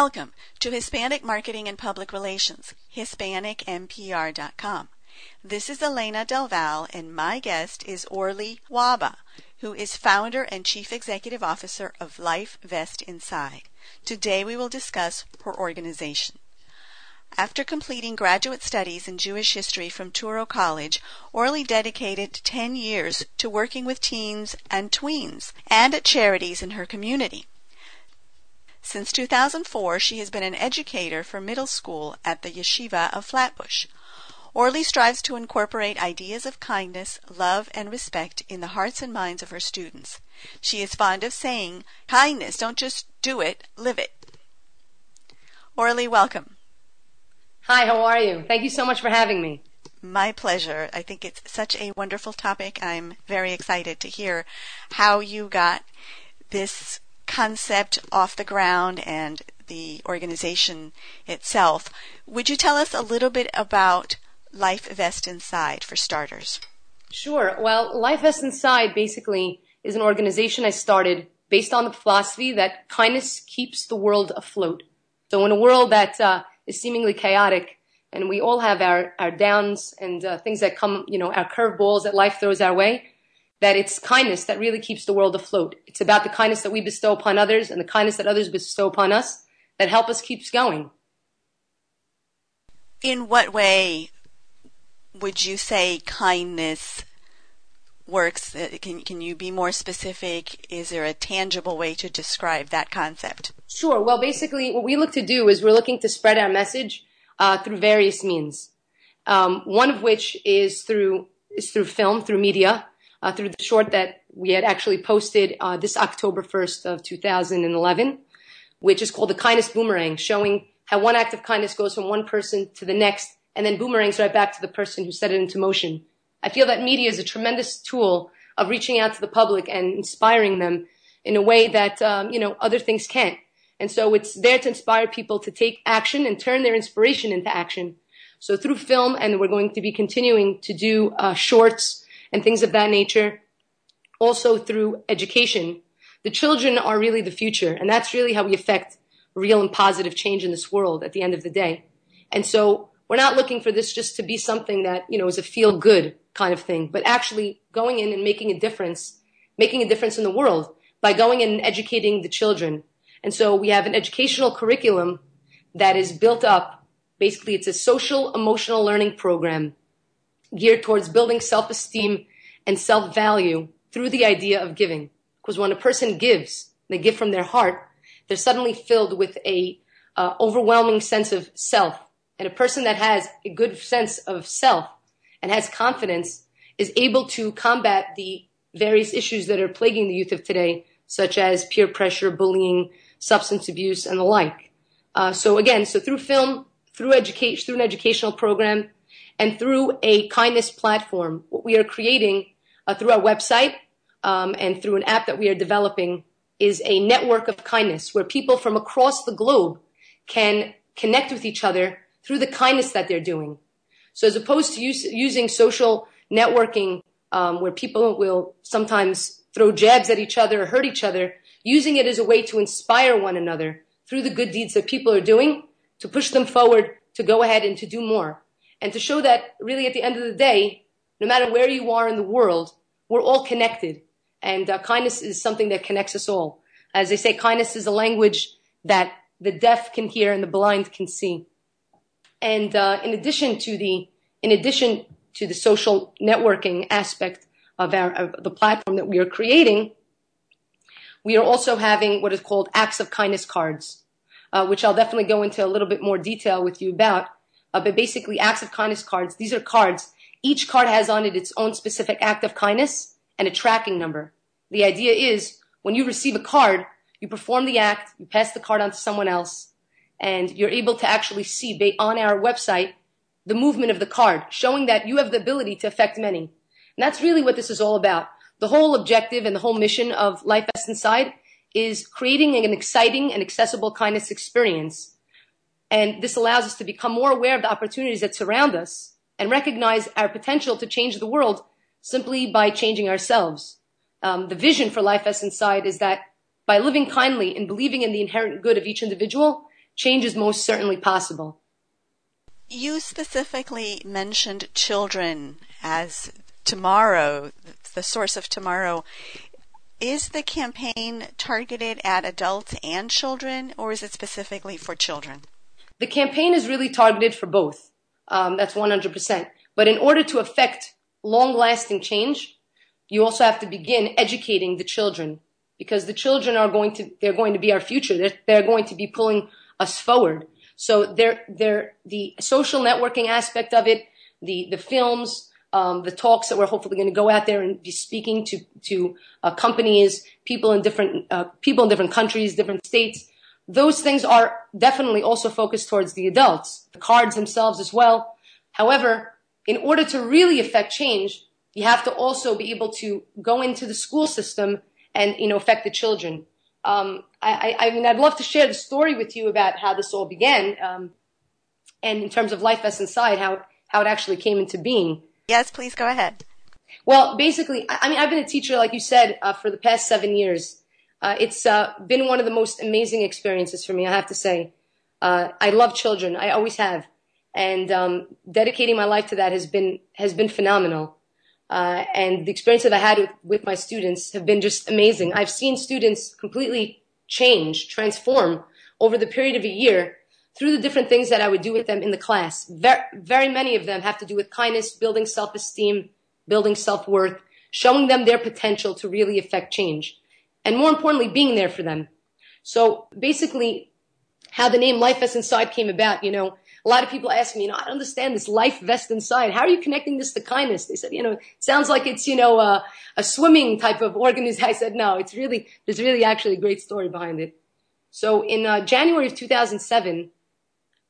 Welcome to Hispanic Marketing and Public Relations, HispanicMPR.com. This is Elena Del Val, and my guest is Orly Wahba, who is founder and chief executive officer of Life Vest Inside. Today we will discuss her organization. After completing graduate studies in Jewish history from Touro College, Orly dedicated 10 years to working with teens and tweens and at charities in her community. Since 2004, she has been an educator for middle school at the Yeshiva of Flatbush. Orly strives to incorporate ideas of kindness, love, and respect in the hearts and minds of her students. She is fond of saying, kindness, don't just do it, live it. Orly, welcome. Hi, how are you? Thank you so much for having me. My pleasure. I think it's such a wonderful topic. I'm very excited to hear how you got this concept off the ground and the organization itself. Would you tell us a little bit about Life Vest Inside for starters? Sure. Well, Life Vest Inside basically is an organization I started based on the philosophy that kindness keeps the world afloat. So in a world that uh, is seemingly chaotic, and we all have our, our downs and uh, things that come, you know, our curveballs that life throws our way, that it's kindness that really keeps the world afloat. It's about the kindness that we bestow upon others and the kindness that others bestow upon us that help us keep going. In what way would you say kindness works? Uh, can, can you be more specific? Is there a tangible way to describe that concept? Sure. Well, basically, what we look to do is we're looking to spread our message uh, through various means. Um, one of which is through is through film, through media uh, through the short that we had actually posted uh, this October 1st of 2011, which is called the kindness boomerang, showing how one act of kindness goes from one person to the next and then boomerangs right back to the person who set it into motion. I feel that media is a tremendous tool of reaching out to the public and inspiring them in a way that, um, you know, other things can't. And so it's there to inspire people to take action and turn their inspiration into action. So through film, and we're going to be continuing to do uh, shorts, and things of that nature. Also through education. The children are really the future, and that's really how we affect real and positive change in this world at the end of the day. And so we're not looking for this just to be something that, you know, is a feel good kind of thing, but actually going in and making a difference, making a difference in the world by going in and educating the children. And so we have an educational curriculum that is built up. Basically, it's a social emotional learning program geared towards building self-esteem and self-value through the idea of giving. Because when a person gives, they give from their heart, they're suddenly filled with a uh, overwhelming sense of self. And a person that has a good sense of self and has confidence is able to combat the various issues that are plaguing the youth of today, such as peer pressure, bullying, substance abuse, and the like. Uh, so again, so through film, through education, through an educational program, and through a kindness platform. What we are creating uh, through our website um, and through an app that we are developing is a network of kindness where people from across the globe can connect with each other through the kindness that they're doing. So as opposed to use, using social networking um, where people will sometimes throw jabs at each other or hurt each other, using it as a way to inspire one another through the good deeds that people are doing to push them forward to go ahead and to do more and to show that really at the end of the day, no matter where you are in the world, we're all connected. And uh, kindness is something that connects us all. As they say, kindness is a language that the deaf can hear and the blind can see. And uh, in addition to the, in addition to the social networking aspect of our of the platform that we are creating, we are also having what is called acts of kindness cards, uh, which I'll definitely go into a little bit more detail with you about Uh, but basically acts of kindness cards. These are cards. Each card has on it its own specific act of kindness and a tracking number. The idea is when you receive a card, you perform the act, you pass the card on to someone else, and you're able to actually see on our website the movement of the card, showing that you have the ability to affect many. And that's really what this is all about. The whole objective and the whole mission of Life Vest Inside is creating an exciting and accessible kindness experience and this allows us to become more aware of the opportunities that surround us and recognize our potential to change the world simply by changing ourselves. Um, the vision for Life Vest Inside is that by living kindly and believing in the inherent good of each individual, change is most certainly possible. You specifically mentioned children as tomorrow, the source of tomorrow. Is the campaign targeted at adults and children, or is it specifically for children? The campaign is really targeted for both. Um, that's 100%. But in order to affect long lasting change, you also have to begin educating the children because the children are going to, they're going to be our future. They're, they're going to be pulling us forward. So they're, they're, the social networking aspect of it, the, the films, um, the talks that we're hopefully going to go out there and be speaking to, to uh, companies, people in different, uh, people in different countries, different states. Those things are definitely also focused towards the adults, the cards themselves as well. However, in order to really affect change, you have to also be able to go into the school system and, you know, affect the children. Um, I, I, mean, I'd love to share the story with you about how this all began, um, and in terms of Life Vests Inside, how, how it actually came into being. Yes, please go ahead. Well, basically, I, I mean, I've been a teacher, like you said, uh, for the past seven years. Uh, it's uh, been one of the most amazing experiences for me, I have to say. Uh, I love children. I always have and um, dedicating my life to that has been has been phenomenal. Uh, and the experience that I had with, with my students have been just amazing. I've seen students completely change, transform over the period of a year through the different things that I would do with them in the class. Very, very many of them have to do with kindness, building self-esteem, building self-worth, showing them their potential to really affect change. And more importantly, being there for them. So basically, how the name Life Vest Inside came about, you know, a lot of people ask me, you know, I don't understand this life vest inside. How are you connecting this to kindness? They said, you know, sounds like it's, you know, a, a swimming type of organism. I said, no, it's really, there's really actually a great story behind it. So in uh, January of 2007,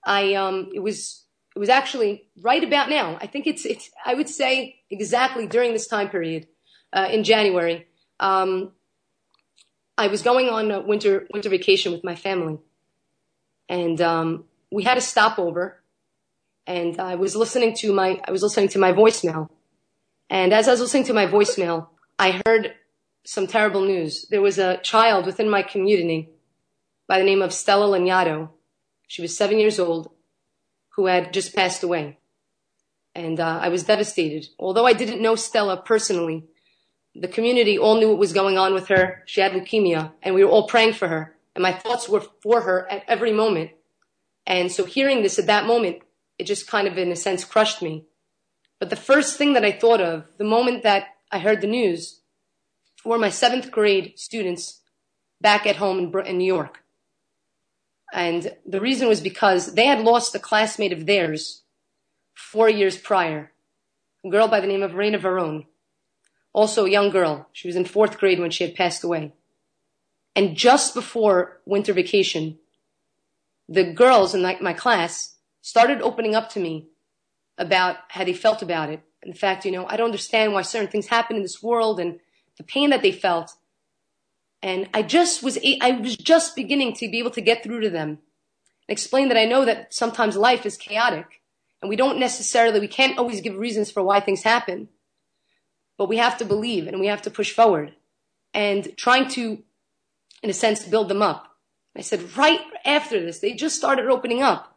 I, um, it was, it was actually right about now. I think it's, it's, I would say exactly during this time period, uh, in January, um, I was going on a winter, winter vacation with my family. And, um, we had a stopover and I was listening to my, I was listening to my voicemail. And as I was listening to my voicemail, I heard some terrible news. There was a child within my community by the name of Stella Lanyado. She was seven years old who had just passed away. And uh, I was devastated. Although I didn't know Stella personally, the community all knew what was going on with her. She had leukemia and we were all praying for her. And my thoughts were for her at every moment. And so hearing this at that moment, it just kind of, in a sense, crushed me. But the first thing that I thought of, the moment that I heard the news, were my seventh grade students back at home in, New York. And the reason was because they had lost a classmate of theirs four years prior, a girl by the name of Raina Varone, also a young girl. She was in fourth grade when she had passed away. And just before winter vacation, the girls in my class started opening up to me about how they felt about it. In fact, you know, I don't understand why certain things happen in this world and the pain that they felt. And I just was, I was just beginning to be able to get through to them and explain that I know that sometimes life is chaotic and we don't necessarily, we can't always give reasons for why things happen, but we have to believe and we have to push forward and trying to, in a sense, build them up. I said, right after this, they just started opening up.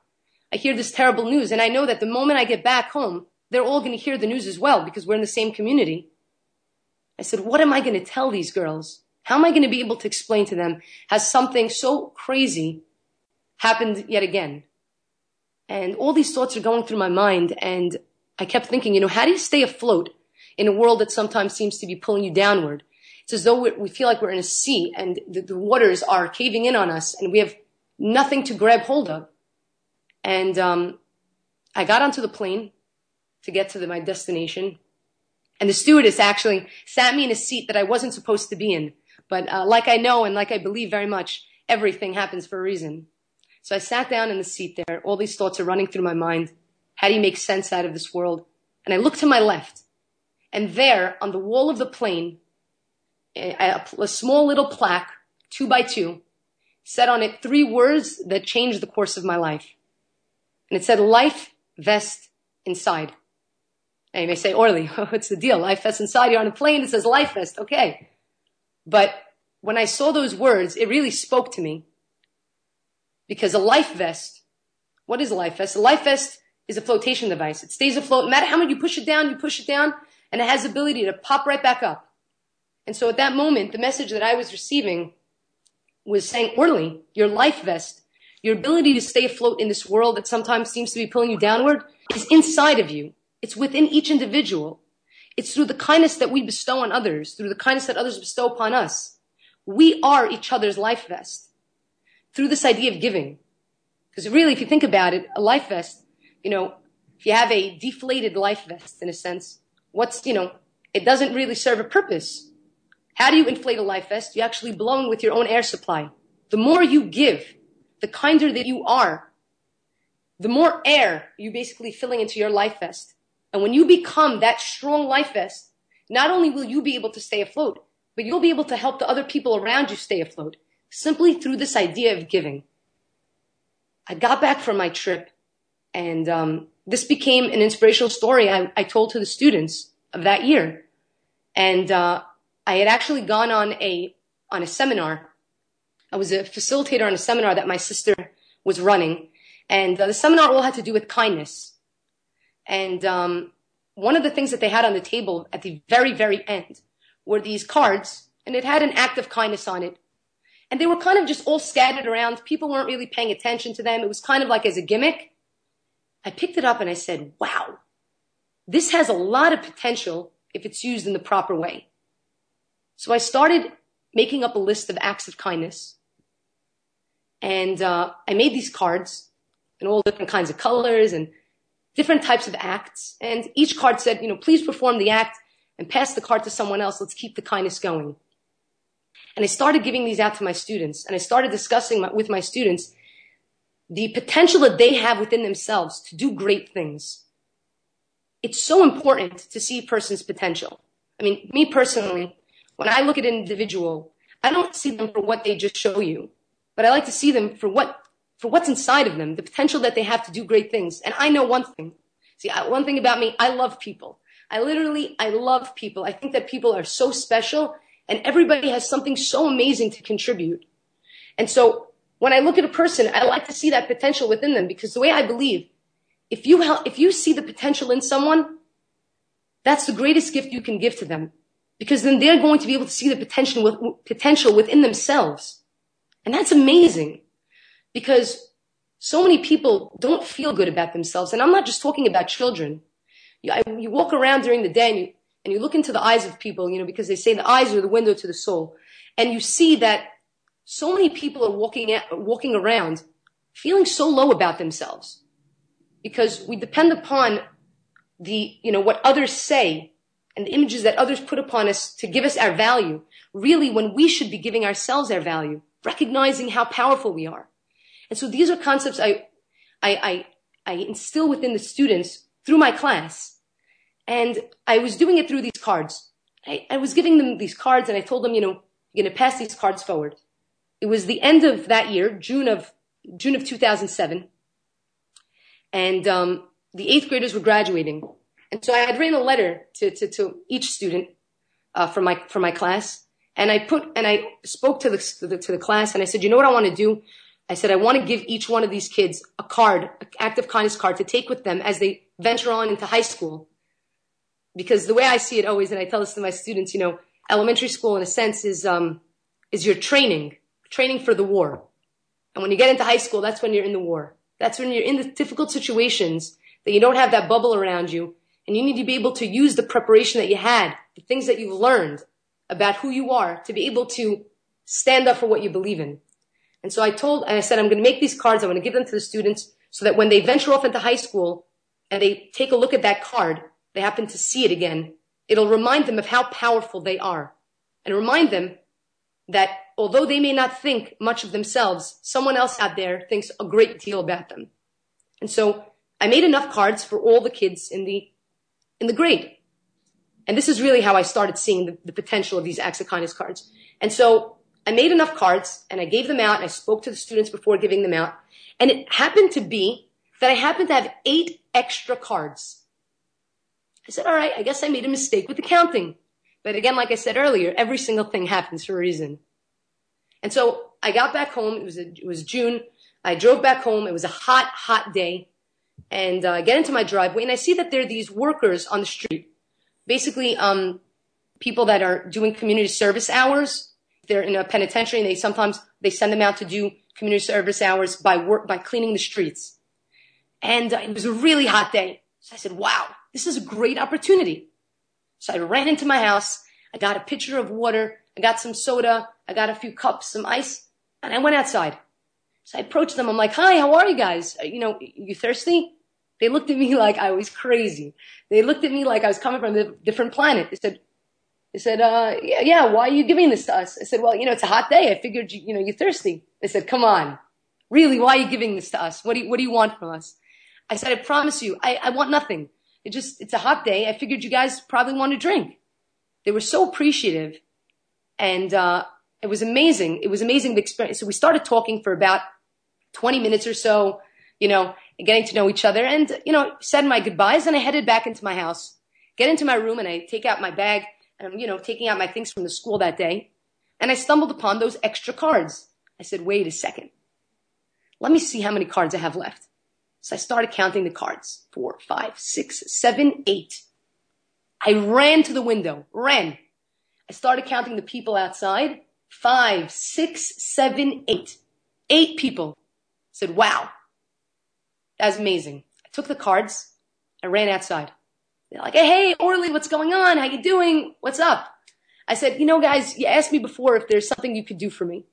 I hear this terrible news, and I know that the moment I get back home, they're all going to hear the news as well because we're in the same community. I said, what am I going to tell these girls? How am I going to be able to explain to them has something so crazy happened yet again? And all these thoughts are going through my mind, and I kept thinking, you know, how do you stay afloat in a world that sometimes seems to be pulling you downward? It's as though we feel like we're in a sea and the, the waters are caving in on us and we have nothing to grab hold of. And um, I got onto the plane to get to the, my destination. And the stewardess actually sat me in a seat that I wasn't supposed to be in. But uh, like I know and like I believe very much, everything happens for a reason. So I sat down in the seat there. All these thoughts are running through my mind. How do you make sense out of this world? And I look to my left. And there, on the wall of the plane, a, a small little plaque, two by two, said on it three words that changed the course of my life. And it said, life vest inside. And you may say, Orly, what's the deal? Life vest inside. You're on a plane. It says life vest. Okay. But when I saw those words, it really spoke to me. Because a life vest, what is a life vest? A life vest is a flotation device. It stays afloat. No matter how much you push it down, you push it down, and it has the ability to pop right back up. And so at that moment, the message that I was receiving was saying, Orly, your life vest, your ability to stay afloat in this world that sometimes seems to be pulling you downward is inside of you. It's within each individual. It's through the kindness that we bestow on others, through the kindness that others bestow upon us. We are each other's life vest through this idea of giving. Because really, if you think about it, a life vest, you know, if you have a deflated life vest in a sense, what's, you know, it doesn't really serve a purpose. How do you inflate a life vest? You actually blow in with your own air supply. The more you give, the kinder that you are, the more air you're basically filling into your life vest. And when you become that strong life vest, not only will you be able to stay afloat, but you'll be able to help the other people around you stay afloat simply through this idea of giving. I got back from my trip and um, this became an inspirational story I, I, told to the students of that year. And uh, I had actually gone on a on a seminar. I was a facilitator on a seminar that my sister was running, and uh, the seminar all had to do with kindness. And um, one of the things that they had on the table at the very, very end were these cards, and it had an act of kindness on it. And they were kind of just all scattered around. People weren't really paying attention to them. It was kind of like as a gimmick. I picked it up and I said, wow, this has a lot of potential if it's used in the proper way. So I started making up a list of acts of kindness. And uh, I made these cards in all different kinds of colors and different types of acts. And each card said, you know, please perform the act and pass the card to someone else. Let's keep the kindness going. And I started giving these out to my students and I started discussing my, with my students the potential that they have within themselves to do great things. It's so important to see a person's potential. I mean, me personally, when I look at an individual, I don't see them for what they just show you, but I like to see them for what for what's inside of them, the potential that they have to do great things. And I know one thing. See, one thing about me, I love people. I literally, I love people. I think that people are so special and everybody has something so amazing to contribute. And so when I look at a person, I like to see that potential within them because the way I believe, if you help, if you see the potential in someone, that's the greatest gift you can give to them because then they're going to be able to see the potential with, potential within themselves. And that's amazing because so many people don't feel good about themselves. And I'm not just talking about children. You, I, you walk around during the day and you, and you look into the eyes of people, you know, because they say the eyes are the window to the soul. And you see that so many people are walking, at, walking around feeling so low about themselves because we depend upon the, you know, what others say and the images that others put upon us to give us our value, really when we should be giving ourselves our value, recognizing how powerful we are. And so these are concepts I, I, I, I instill within the students through my class. And I was doing it through these cards. I, I was giving them these cards and I told them, you know, you're going to pass these cards forward. It was the end of that year, June of, June of 2007. And, um, the eighth graders were graduating. And so I had written a letter to, to, to each student, uh, from my, from my class. And I put, and I spoke to the, to the, to the class and I said, you know what I want to do? I said, I want to give each one of these kids a card, an act of kindness card to take with them as they venture on into high school. Because the way I see it always, and I tell this to my students, you know, elementary school in a sense is, um, is your training, training for the war. And when you get into high school, that's when you're in the war. That's when you're in the difficult situations that you don't have that bubble around you. And you need to be able to use the preparation that you had, the things that you've learned about who you are to be able to stand up for what you believe in. And so I told, and I said, I'm going to make these cards. I'm going to give them to the students so that when they venture off into high school and they take a look at that card, they happen to see it again. It'll remind them of how powerful they are and remind them that although they may not think much of themselves, someone else out there thinks a great deal about them. And so I made enough cards for all the kids in the, in the grade. And this is really how I started seeing the, the potential of these acts of kindness cards. And so I made enough cards and I gave them out and I spoke to the students before giving them out. And it happened to be that I happened to have eight extra cards. I said, all right, I guess I made a mistake with the counting. But again, like I said earlier, every single thing happens for a reason. And so I got back home. It was, a, it was June. I drove back home. It was a hot, hot day. And uh, I get into my driveway and I see that there are these workers on the street. Basically, um, people that are doing community service hours. They're in a penitentiary and they sometimes, they send them out to do community service hours by work, by cleaning the streets. And uh, it was a really hot day. So I said, wow, this is a great opportunity. So I ran into my house. I got a pitcher of water. I got some soda. I got a few cups, some ice, and I went outside. So I approached them. I'm like, hi, how are you guys? Uh, you know, you thirsty? They looked at me like I was crazy. They looked at me like I was coming from a different planet. They said, they said, uh, yeah, yeah, why are you giving this to us? I said, well, you know, it's a hot day. I figured, you, you know, you're thirsty. They said, come on. Really, why are you giving this to us? What do you, what do you want from us? I said, I promise you, I, I want nothing. It just, it's a hot day. I figured you guys probably want to drink. They were so appreciative. And, uh, it was amazing. It was amazing the experience. So we started talking for about 20 minutes or so, you know, getting to know each other and, you know, said my goodbyes and I headed back into my house, get into my room and I take out my bag and I'm, you know, taking out my things from the school that day. And I stumbled upon those extra cards. I said, wait a second. Let me see how many cards I have left. So I started counting the cards. Four, five, six, seven, eight. I ran to the window, ran. I started counting the people outside. Five, six, seven, eight. Eight people. I said, wow, that's amazing. I took the cards. I ran outside. They're like, hey, hey, Orly, what's going on? How you doing? What's up? I said, you know, guys, you asked me before if there's something you could do for me.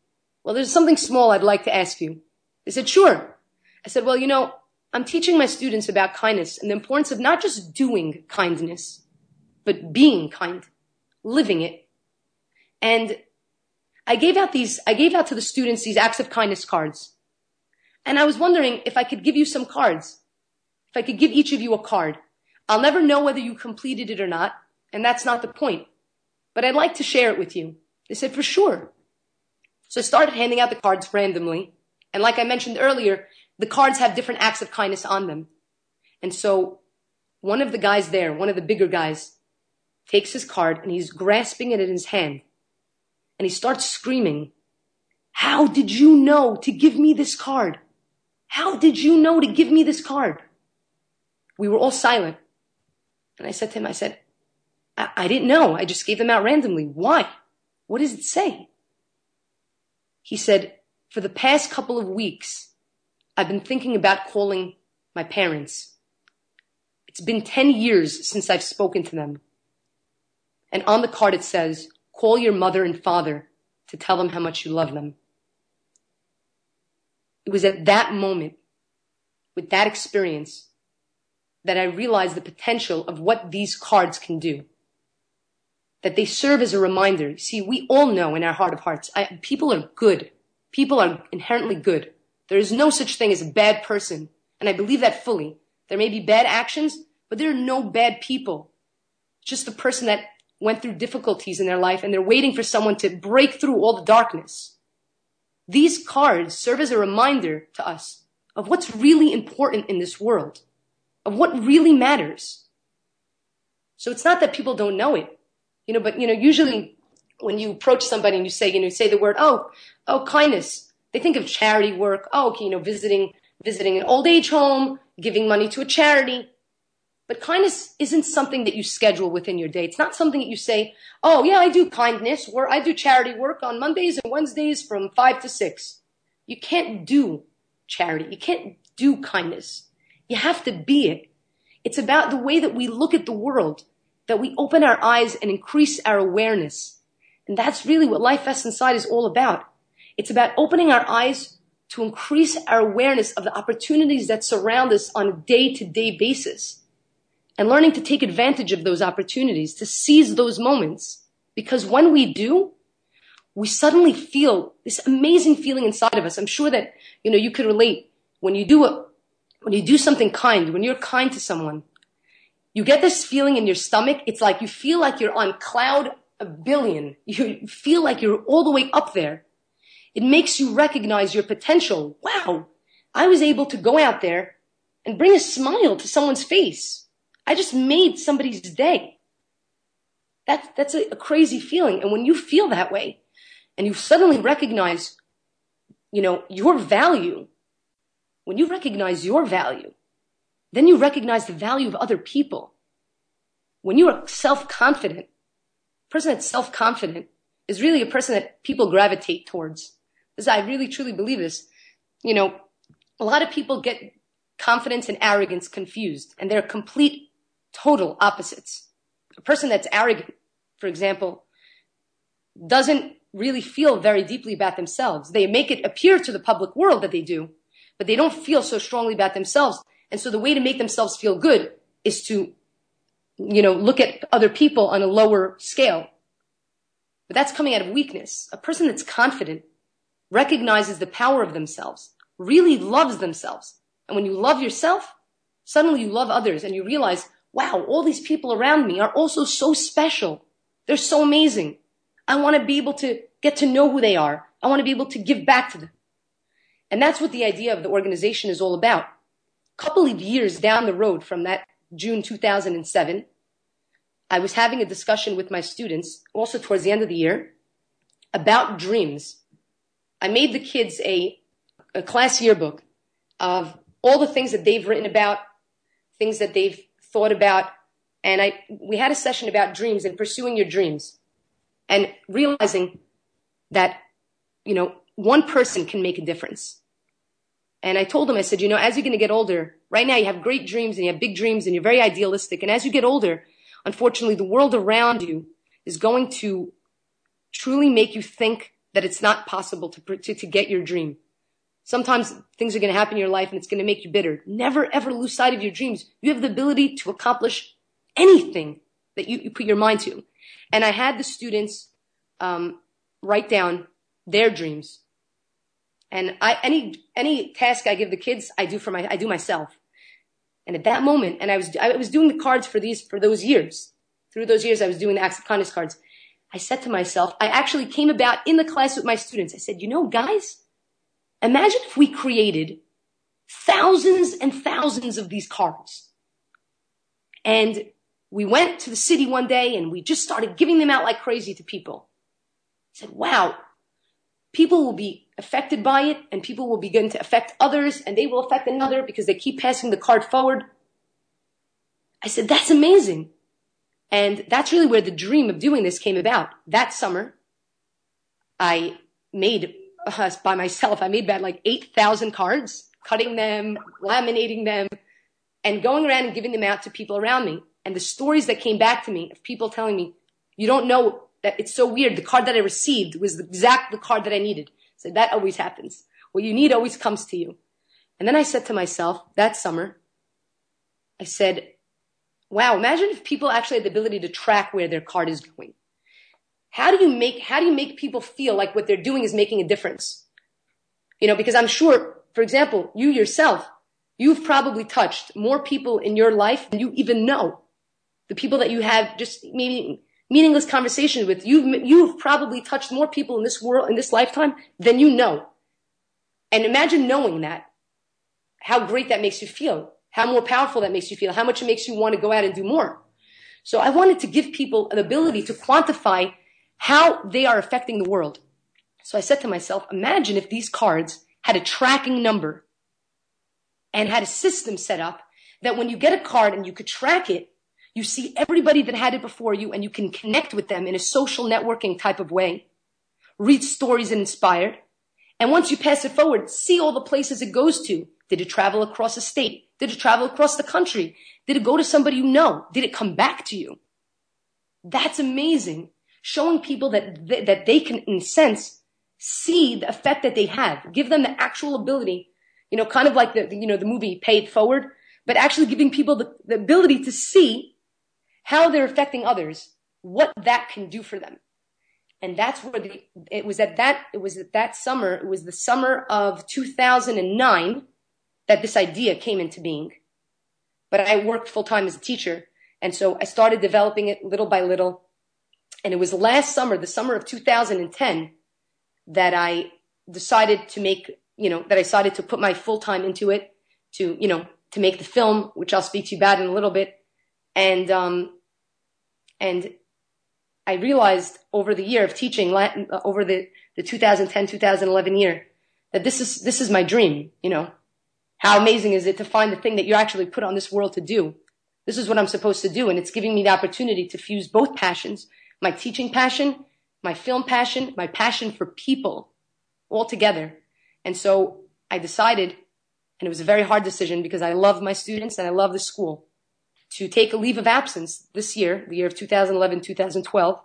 Well, there's something small I'd like to ask you. They said, sure. I said, well, you know, I'm teaching my students about kindness and the importance of not just doing kindness, but being kind, living it. And I gave out these, I gave out to the students these acts of kindness cards. And I was wondering if I could give you some cards. If I could give each of you a card. I'll never know whether you completed it or not, and that's not the point. But I'd like to share it with you. They said, for sure. So I started handing out the cards randomly. And like I mentioned earlier, the cards have different acts of kindness on them. And so one of the guys there, one of the bigger guys, takes his card and he's grasping it in his hand. And he starts screaming, How did you know to give me this card? How did you know to give me this card? We were all silent. And I said to him, I said, I, I didn't know. I just gave them out randomly. Why? What does it say? He said, for the past couple of weeks, I've been thinking about calling my parents. It's been 10 years since I've spoken to them. And on the card it says, call your mother and father to tell them how much you love them. It was at that moment, with that experience, that I realized the potential of what these cards can do. That they serve as a reminder. See, we all know in our heart of hearts, I, people are good. People are inherently good. There is no such thing as a bad person. And I believe that fully. There may be bad actions, but there are no bad people. Just the person that went through difficulties in their life and they're waiting for someone to break through all the darkness. These cards serve as a reminder to us of what's really important in this world of what really matters. So it's not that people don't know it, you know, but, you know, usually when you approach somebody and you say, you know, say the word, oh, oh, kindness, they think of charity work. Oh, okay, you know, visiting, visiting an old age home, giving money to a charity. But kindness isn't something that you schedule within your day. It's not something that you say, oh, yeah, I do kindness or I do charity work on Mondays and Wednesdays from five to six. You can't do charity. You can't do kindness. You have to be it. It's about the way that we look at the world, that we open our eyes and increase our awareness. And that's really what Life Vests Inside is all about. It's about opening our eyes to increase our awareness of the opportunities that surround us on a day to day basis and learning to take advantage of those opportunities, to seize those moments. Because when we do, we suddenly feel this amazing feeling inside of us. I'm sure that, you know, you could relate when you do a, when you do something kind, when you're kind to someone, you get this feeling in your stomach. It's like you feel like you're on cloud a billion. You feel like you're all the way up there. It makes you recognize your potential. Wow. I was able to go out there and bring a smile to someone's face. I just made somebody's day. That, that's a, a crazy feeling. And when you feel that way and you suddenly recognize you know, your value, when you recognize your value, then you recognize the value of other people. When you are self-confident, a person that's self-confident is really a person that people gravitate towards. This, I really truly believe this. You know, a lot of people get confidence and arrogance confused, and they're complete, total opposites. A person that's arrogant, for example, doesn't really feel very deeply about themselves. They make it appear to the public world that they do, but they don't feel so strongly about themselves. And so the way to make themselves feel good is to, you know, look at other people on a lower scale. But that's coming out of weakness. A person that's confident recognizes the power of themselves, really loves themselves. And when you love yourself, suddenly you love others and you realize, wow, all these people around me are also so special. They're so amazing. I want to be able to get to know who they are. I want to be able to give back to them. And that's what the idea of the organization is all about. A couple of years down the road from that June 2007, I was having a discussion with my students, also towards the end of the year, about dreams. I made the kids a, a class yearbook of all the things that they've written about, things that they've thought about, and I, we had a session about dreams and pursuing your dreams and realizing that, you know, one person can make a difference. And I told him, I said, you know, as you're going to get older, right now you have great dreams and you have big dreams and you're very idealistic. And as you get older, unfortunately, the world around you is going to truly make you think that it's not possible to, to, to get your dream. Sometimes things are going to happen in your life and it's going to make you bitter. Never ever lose sight of your dreams. You have the ability to accomplish anything that you, you put your mind to. And I had the students um, write down their dreams. And I, any any task I give the kids, I do for my I do myself. And at that moment, and I was I was doing the cards for these for those years. Through those years, I was doing the acts of kindness cards. I said to myself, I actually came about in the class with my students. I said, you know, guys, imagine if we created thousands and thousands of these cards. And we went to the city one day and we just started giving them out like crazy to people. I said, wow, people will be affected by it and people will begin to affect others and they will affect another because they keep passing the card forward. I said, that's amazing. And that's really where the dream of doing this came about. That summer, I made uh, by myself, I made about like 8,000 cards, cutting them, laminating them, and going around and giving them out to people around me. And the stories that came back to me of people telling me, you don't know that it's so weird. The card that I received was the exact the card that I needed. So that always happens. What you need always comes to you. And then I said to myself that summer, I said, wow, imagine if people actually had the ability to track where their card is going. How do you make, how do you make people feel like what they're doing is making a difference? You know, because I'm sure, for example, you yourself, you've probably touched more people in your life than you even know the people that you have just maybe meaningless conversations with, you've, you've probably touched more people in this world, in this lifetime than you know. And imagine knowing that, how great that makes you feel, how more powerful that makes you feel, how much it makes you want to go out and do more. So I wanted to give people an ability to quantify how they are affecting the world. So I said to myself, imagine if these cards had a tracking number and had a system set up that when you get a card and you could track it, you see everybody that had it before you and you can connect with them in a social networking type of way. Read stories and inspire. And once you pass it forward, see all the places it goes to. Did it travel across a state? Did it travel across the country? Did it go to somebody you know? Did it come back to you? That's amazing. Showing people that, that they can, in sense, see the effect that they have. Give them the actual ability, you know, kind of like the, you know, the movie Pay It Forward, but actually giving people the, the ability to see how they're affecting others, what that can do for them. And that's where the, it was at that, it was at that summer, it was the summer of 2009 that this idea came into being. But I worked full time as a teacher. And so I started developing it little by little. And it was last summer, the summer of 2010, that I decided to make, you know, that I decided to put my full time into it to, you know, to make the film, which I'll speak to you about in a little bit. And, um, and I realized over the year of teaching Latin, uh, over the, the 2010, 2011 year, that this is, this is my dream, you know. How amazing is it to find the thing that you actually put on this world to do? This is what I'm supposed to do. And it's giving me the opportunity to fuse both passions, my teaching passion, my film passion, my passion for people all together. And so I decided, and it was a very hard decision because I love my students and I love the school to take a leave of absence this year, the year of 2011, 2012,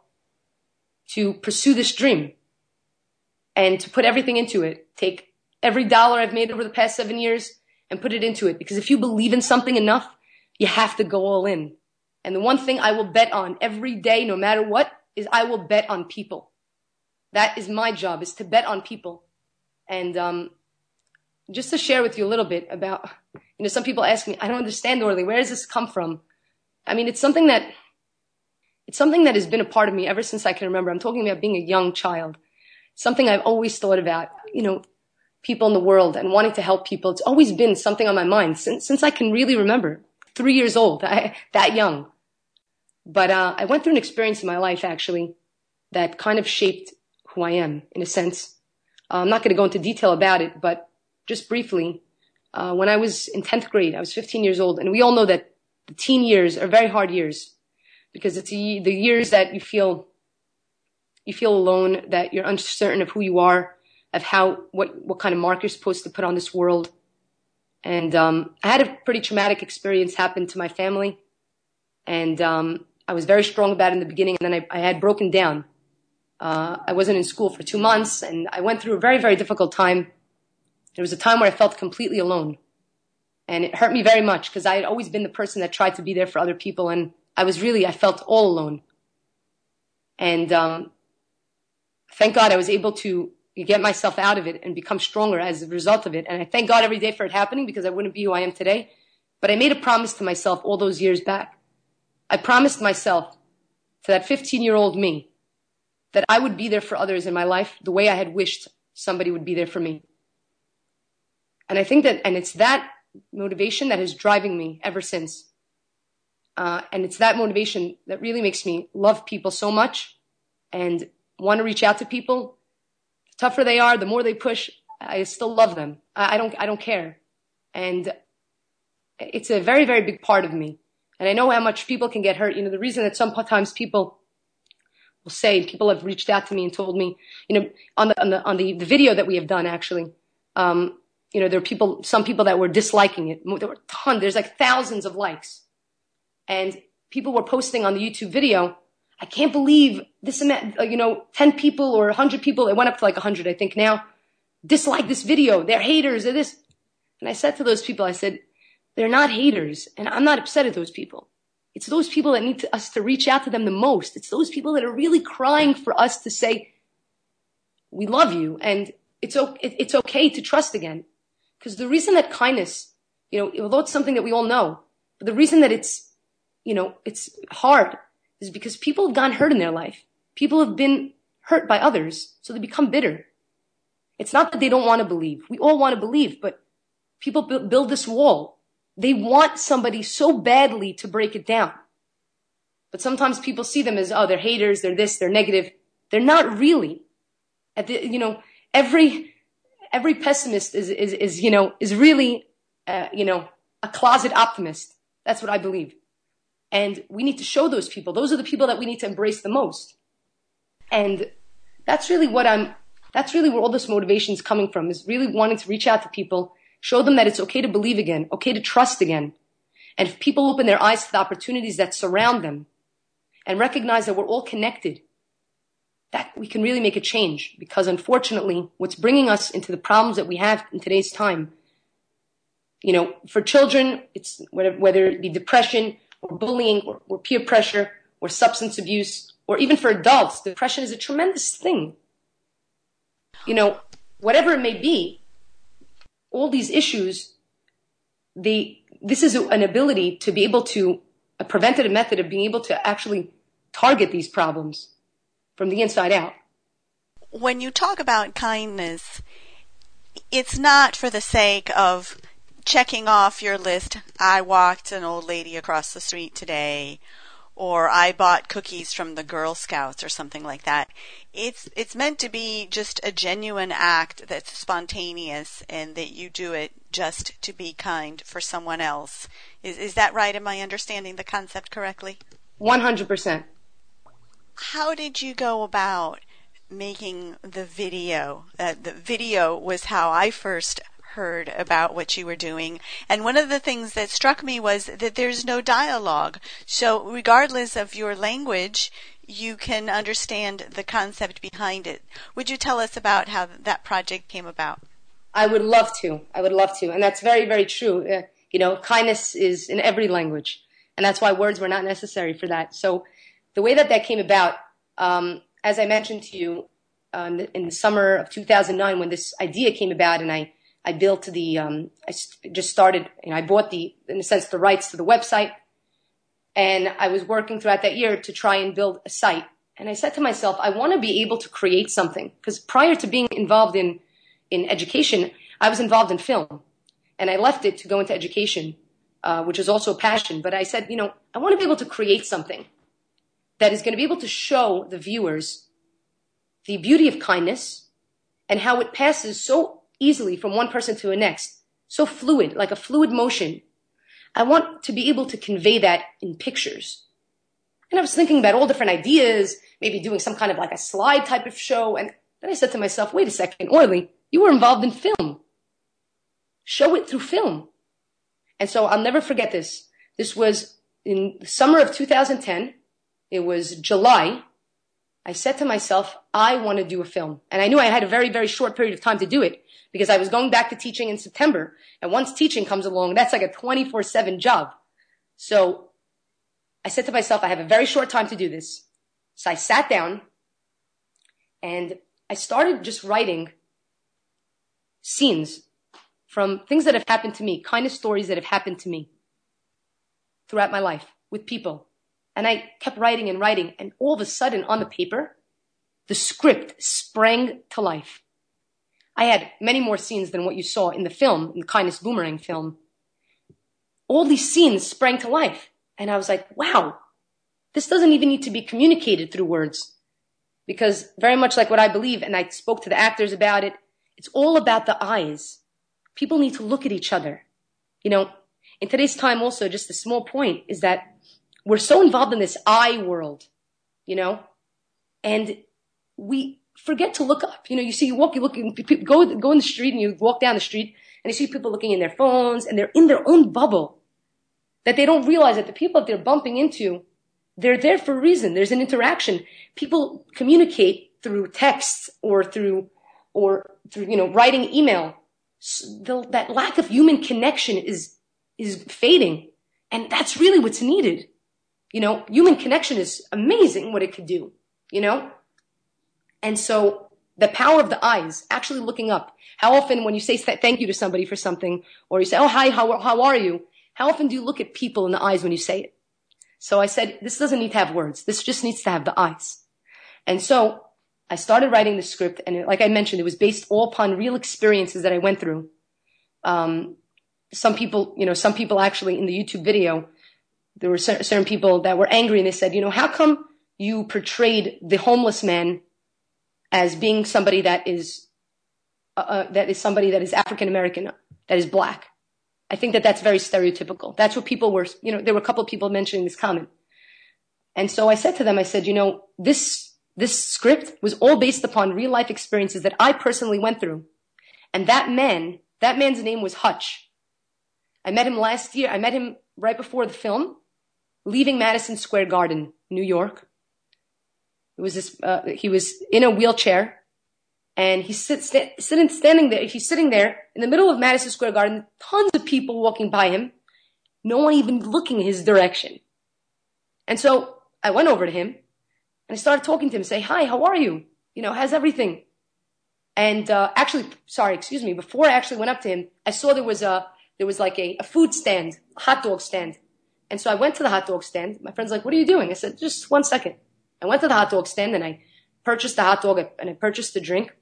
to pursue this dream and to put everything into it. Take every dollar I've made over the past seven years and put it into it. Because if you believe in something enough, you have to go all in. And the one thing I will bet on every day, no matter what, is I will bet on people. That is my job, is to bet on people. And um, just to share with you a little bit about, you know, some people ask me, I don't understand Orly, where does this come from? I mean, it's something that, it's something that has been a part of me ever since I can remember. I'm talking about being a young child. Something I've always thought about, you know, people in the world and wanting to help people. It's always been something on my mind since, since I can really remember. Three years old, I, that young. But uh, I went through an experience in my life actually that kind of shaped who I am in a sense. Uh, I'm not going to go into detail about it, but just briefly, uh, when I was in 10th grade, I was 15 years old, and we all know that the teen years are very hard years because it's the, the years that you feel you feel alone, that you're uncertain of who you are, of how what what kind of mark you're supposed to put on this world. And um, I had a pretty traumatic experience happen to my family, and um, I was very strong about in the beginning, and then I, I had broken down. Uh, I wasn't in school for two months, and I went through a very very difficult time. It was a time where I felt completely alone, and it hurt me very much because I had always been the person that tried to be there for other people, and I was really I felt all alone. And um, thank God I was able to get myself out of it and become stronger as a result of it. And I thank God every day for it happening because I wouldn't be who I am today. But I made a promise to myself all those years back. I promised myself to that 15 year old me that I would be there for others in my life the way I had wished somebody would be there for me. And I think that, and it's that motivation that is driving me ever since. Uh, and it's that motivation that really makes me love people so much and want to reach out to people The tougher they are, the more they push, I still love them. I, I don't, I don't care. And it's a very, very big part of me. And I know how much people can get hurt. You know, the reason that sometimes people will say, people have reached out to me and told me, you know, on the, on the, on the, the video that we have done actually, um, you know, there are people, some people that were disliking it. There were tons, there's like thousands of likes. And people were posting on the YouTube video, I can't believe this amount, uh, you know, 10 people or 100 people, it went up to like 100, I think now, dislike this video. They're haters. They're this. And I said to those people, I said, they're not haters. And I'm not upset at those people. It's those people that need to, us to reach out to them the most. It's those people that are really crying for us to say, we love you. And it's, it's okay to trust again. Because the reason that kindness, you know, although it's something that we all know, but the reason that it's, you know, it's hard is because people have gotten hurt in their life. People have been hurt by others, so they become bitter. It's not that they don't want to believe. We all want to believe, but people build this wall. They want somebody so badly to break it down. But sometimes people see them as, oh, they're haters, they're this, they're negative. They're not really. At the, you know, every, every pessimist is, is, is, you know, is really, uh, you know, a closet optimist. That's what I believe. And we need to show those people. Those are the people that we need to embrace the most. And that's really what I'm, that's really where all this motivation is coming from, is really wanting to reach out to people, show them that it's okay to believe again, okay to trust again. And if people open their eyes to the opportunities that surround them and recognize that we're all connected, that we can really make a change. Because unfortunately, what's bringing us into the problems that we have in today's time, you know, for children, it's whether, whether it be depression, or bullying or, or peer pressure or substance abuse or even for adults, depression is a tremendous thing. You know, whatever it may be, all these issues, this is an ability to be able to, a preventative method of being able to actually target these problems from the inside out. When you talk about kindness, it's not for the sake of checking off your list, I walked an old lady across the street today, or I bought cookies from the Girl Scouts or something like that. It's it's meant to be just a genuine act that's spontaneous and that you do it just to be kind for someone else. Is is that right? Am I understanding the concept correctly? 100%. How did you go about making the video? Uh, the video was how I first heard about what you were doing. And one of the things that struck me was that there's no dialogue. So, regardless of your language, you can understand the concept behind it. Would you tell us about how that project came about? I would love to. I would love to. And that's very, very true. Uh, you know, kindness is in every language. And that's why words were not necessary for that. So, the way that that came about, um, as I mentioned to you, the, in, the, summer of 2009, when this idea came about, and I I built the, um, I just started, and I bought the, in a sense, the rights to the website. And I was working throughout that year to try and build a site. And I said to myself, I want to be able to create something. Because prior to being involved in, in education, I was involved in film. And I left it to go into education, uh, which is also a passion. But I said, you know, I want to be able to create something that is going to be able to show the viewers the beauty of kindness and how it passes so easily from one person to the next, so fluid, like a fluid motion. I want to be able to convey that in pictures. And I was thinking about all different ideas, maybe doing some kind of like a slide type of show. And then I said to myself, wait a second, Orly, you were involved in film. Show it through film. And so I'll never forget this. This was in the summer of 2010. It was July. I said to myself, I want to do a film. And I knew I had a very, very short period of time to do it because I was going back to teaching in September. And once teaching comes along, that's like a 24 seven job. So I said to myself, I have a very short time to do this. So I sat down and I started just writing scenes from things that have happened to me, kind of stories that have happened to me throughout my life with people. And I kept writing and writing. And all of a sudden on the paper, the script sprang to life. I had many more scenes than what you saw in the film, in the Kindness Boomerang film. All these scenes sprang to life. And I was like, wow, this doesn't even need to be communicated through words. Because very much like what I believe, and I spoke to the actors about it, it's all about the eyes. People need to look at each other. You know, in today's time also, just a small point is that we're so involved in this eye world, you know, and we, forget to look up. You know, you see, you walk, you look, go, go in the street and you walk down the street and you see people looking in their phones and they're in their own bubble that they don't realize that the people that they're bumping into, they're there for a reason. There's an interaction. People communicate through texts or through, or through, you know, writing email. So that lack of human connection is, is fading. And that's really what's needed. You know, human connection is amazing what it could do, you know? And so the power of the eyes, actually looking up. How often when you say thank you to somebody for something, or you say, oh, hi, how, how are you? How often do you look at people in the eyes when you say it? So I said, this doesn't need to have words. This just needs to have the eyes. And so I started writing the script, and like I mentioned, it was based all upon real experiences that I went through. Um, some people, you know, some people actually in the YouTube video, there were certain people that were angry and they said, you know, how come you portrayed the homeless man as being somebody that is uh, uh, that is somebody that is African American, that is black. I think that that's very stereotypical. That's what people were, you know, there were a couple of people mentioning this comment. And so I said to them, I said, you know, this, this script was all based upon real life experiences that I personally went through. And that man, that man's name was Hutch. I met him last year. I met him right before the film, leaving Madison Square Garden, New York. It was this, uh, he was in a wheelchair and he's sit, st- sitting, standing there. He's sitting there in the middle of Madison Square Garden, tons of people walking by him, no one even looking his direction. And so I went over to him and I started talking to him, say, hi, how are you? You know, how's everything? And, uh, actually, sorry, excuse me, before I actually went up to him, I saw there was a, there was like a, a food stand, a hot dog stand. And so I went to the hot dog stand. My friend's like, what are you doing? I said, just one second. I went to the hot dog stand and I purchased the hot dog and I purchased the drink.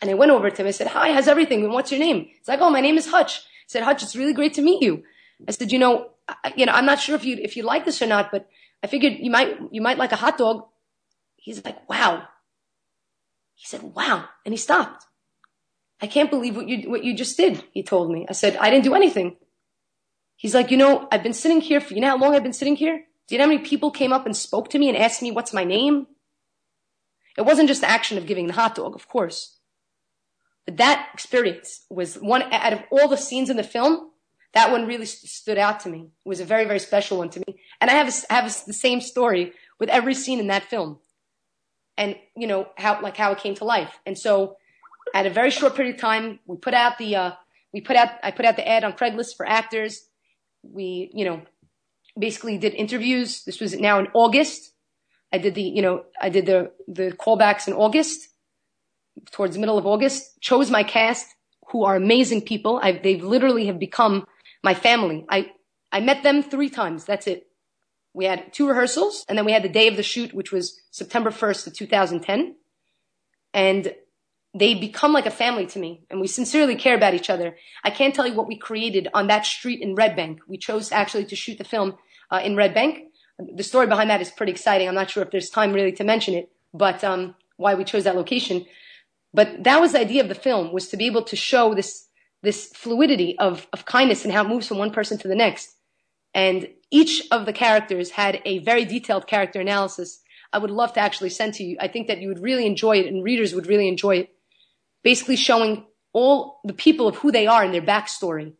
And I went over to him. I said, hi, how's everything? what's your name? He's like, oh, my name is Hutch. I said, Hutch, it's really great to meet you. I said, you know, I, you know, I'm not sure if you, if you like this or not, but I figured you might, you might like a hot dog. He's like, wow. He said, wow. And he stopped. I can't believe what you, what you just did. He told me. I said, I didn't do anything. He's like, you know, I've been sitting here for, you know how long I've been sitting here? Do you know how many people came up and spoke to me and asked me what's my name? It wasn't just the action of giving the hot dog, of course. But that experience was one out of all the scenes in the film. That one really st- stood out to me. It was a very, very special one to me. And I have, a, have a, the same story with every scene in that film. And, you know, how, like how it came to life. And so at a very short period of time, we put out the, uh, we put out, I put out the ad on Craigslist for actors. We, you know, basically did interviews. This was now in August. I did the, you know, I did the, the callbacks in August, towards the middle of August, chose my cast who are amazing people. I've, they've literally have become my family. I, I met them three times. That's it. We had two rehearsals and then we had the day of the shoot, which was September 1st of 2010. And they become like a family to me and we sincerely care about each other. I can't tell you what we created on that street in Red Bank. We chose actually to shoot the film uh, in Red Bank. The story behind that is pretty exciting. I'm not sure if there's time really to mention it, but um, why we chose that location. But that was the idea of the film was to be able to show this this fluidity of of kindness and how it moves from one person to the next. And each of the characters had a very detailed character analysis. I would love to actually send to you. I think that you would really enjoy it and readers would really enjoy it basically showing all the people of who they are and their backstory.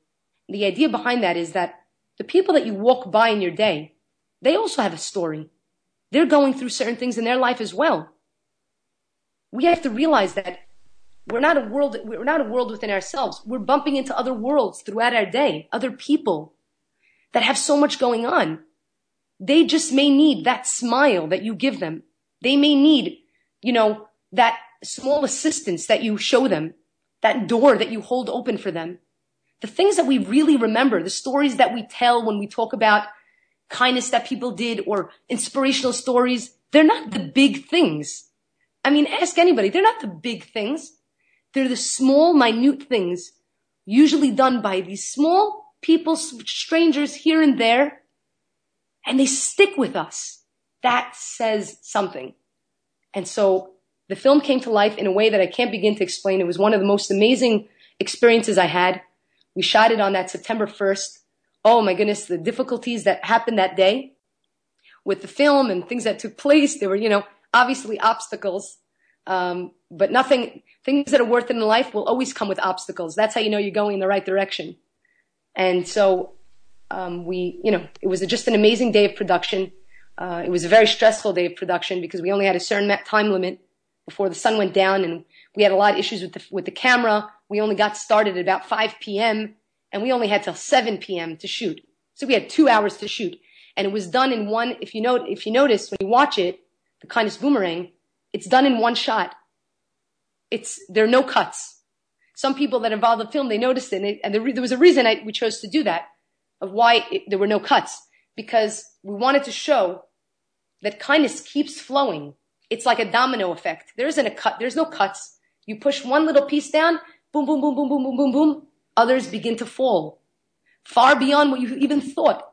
The idea behind that is that the people that you walk by in your day, they also have a story. They're going through certain things in their life as well. We have to realize that we're not a world, we're not a world within ourselves. We're bumping into other worlds throughout our day, other people that have so much going on. They just may need that smile that you give them. They may need, you know, that small assistance that you show them, that door that you hold open for them, the things that we really remember, the stories that we tell when we talk about kindness that people did or inspirational stories, they're not the big things. I mean, ask anybody. They're not the big things. They're the small, minute things, usually done by these small people, strangers here and there, and they stick with us. That says something. And so the film came to life in a way that I can't begin to explain. It was one of the most amazing experiences I had. We shot it on that September 1st. Oh my goodness, the difficulties that happened that day with the film and things that took place. There were, you know, obviously obstacles, um, but nothing, things that are worth it in life will always come with obstacles. That's how you know you're going in the right direction. And so, um, we, you know, it was just an amazing day of production. Uh, it was a very stressful day of production because we only had a certain time limit before the sun went down and we had a lot of issues with the, with the camera. We only got started at about 5 p.m. and we only had till 7 p.m. to shoot. So we had two hours to shoot and it was done in one, if you know, if you notice when you watch it, the kindness boomerang, it's done in one shot. It's, there are no cuts. Some people that involved the film, they noticed it and, it, and there, there was a reason I, we chose to do that of why it, there were no cuts because we wanted to show that kindness keeps flowing it's like a domino effect. There isn't a cut. There's no cuts. You push one little piece down, boom, boom, boom, boom, boom, boom, boom, boom. Others begin to fall far beyond what you even thought.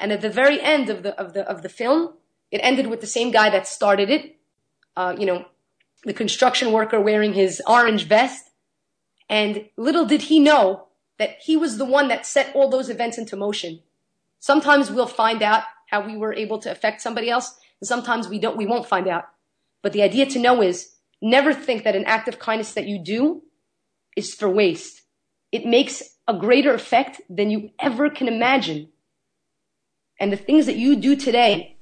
And at the very end of the, of the, of the film, it ended with the same guy that started it. Uh, you know, the construction worker wearing his orange vest. And little did he know that he was the one that set all those events into motion. Sometimes we'll find out how we were able to affect somebody else, and sometimes we don't, we won't find out. But the idea to know is never think that an act of kindness that you do is for waste. It makes a greater effect than you ever can imagine. And the things that you do today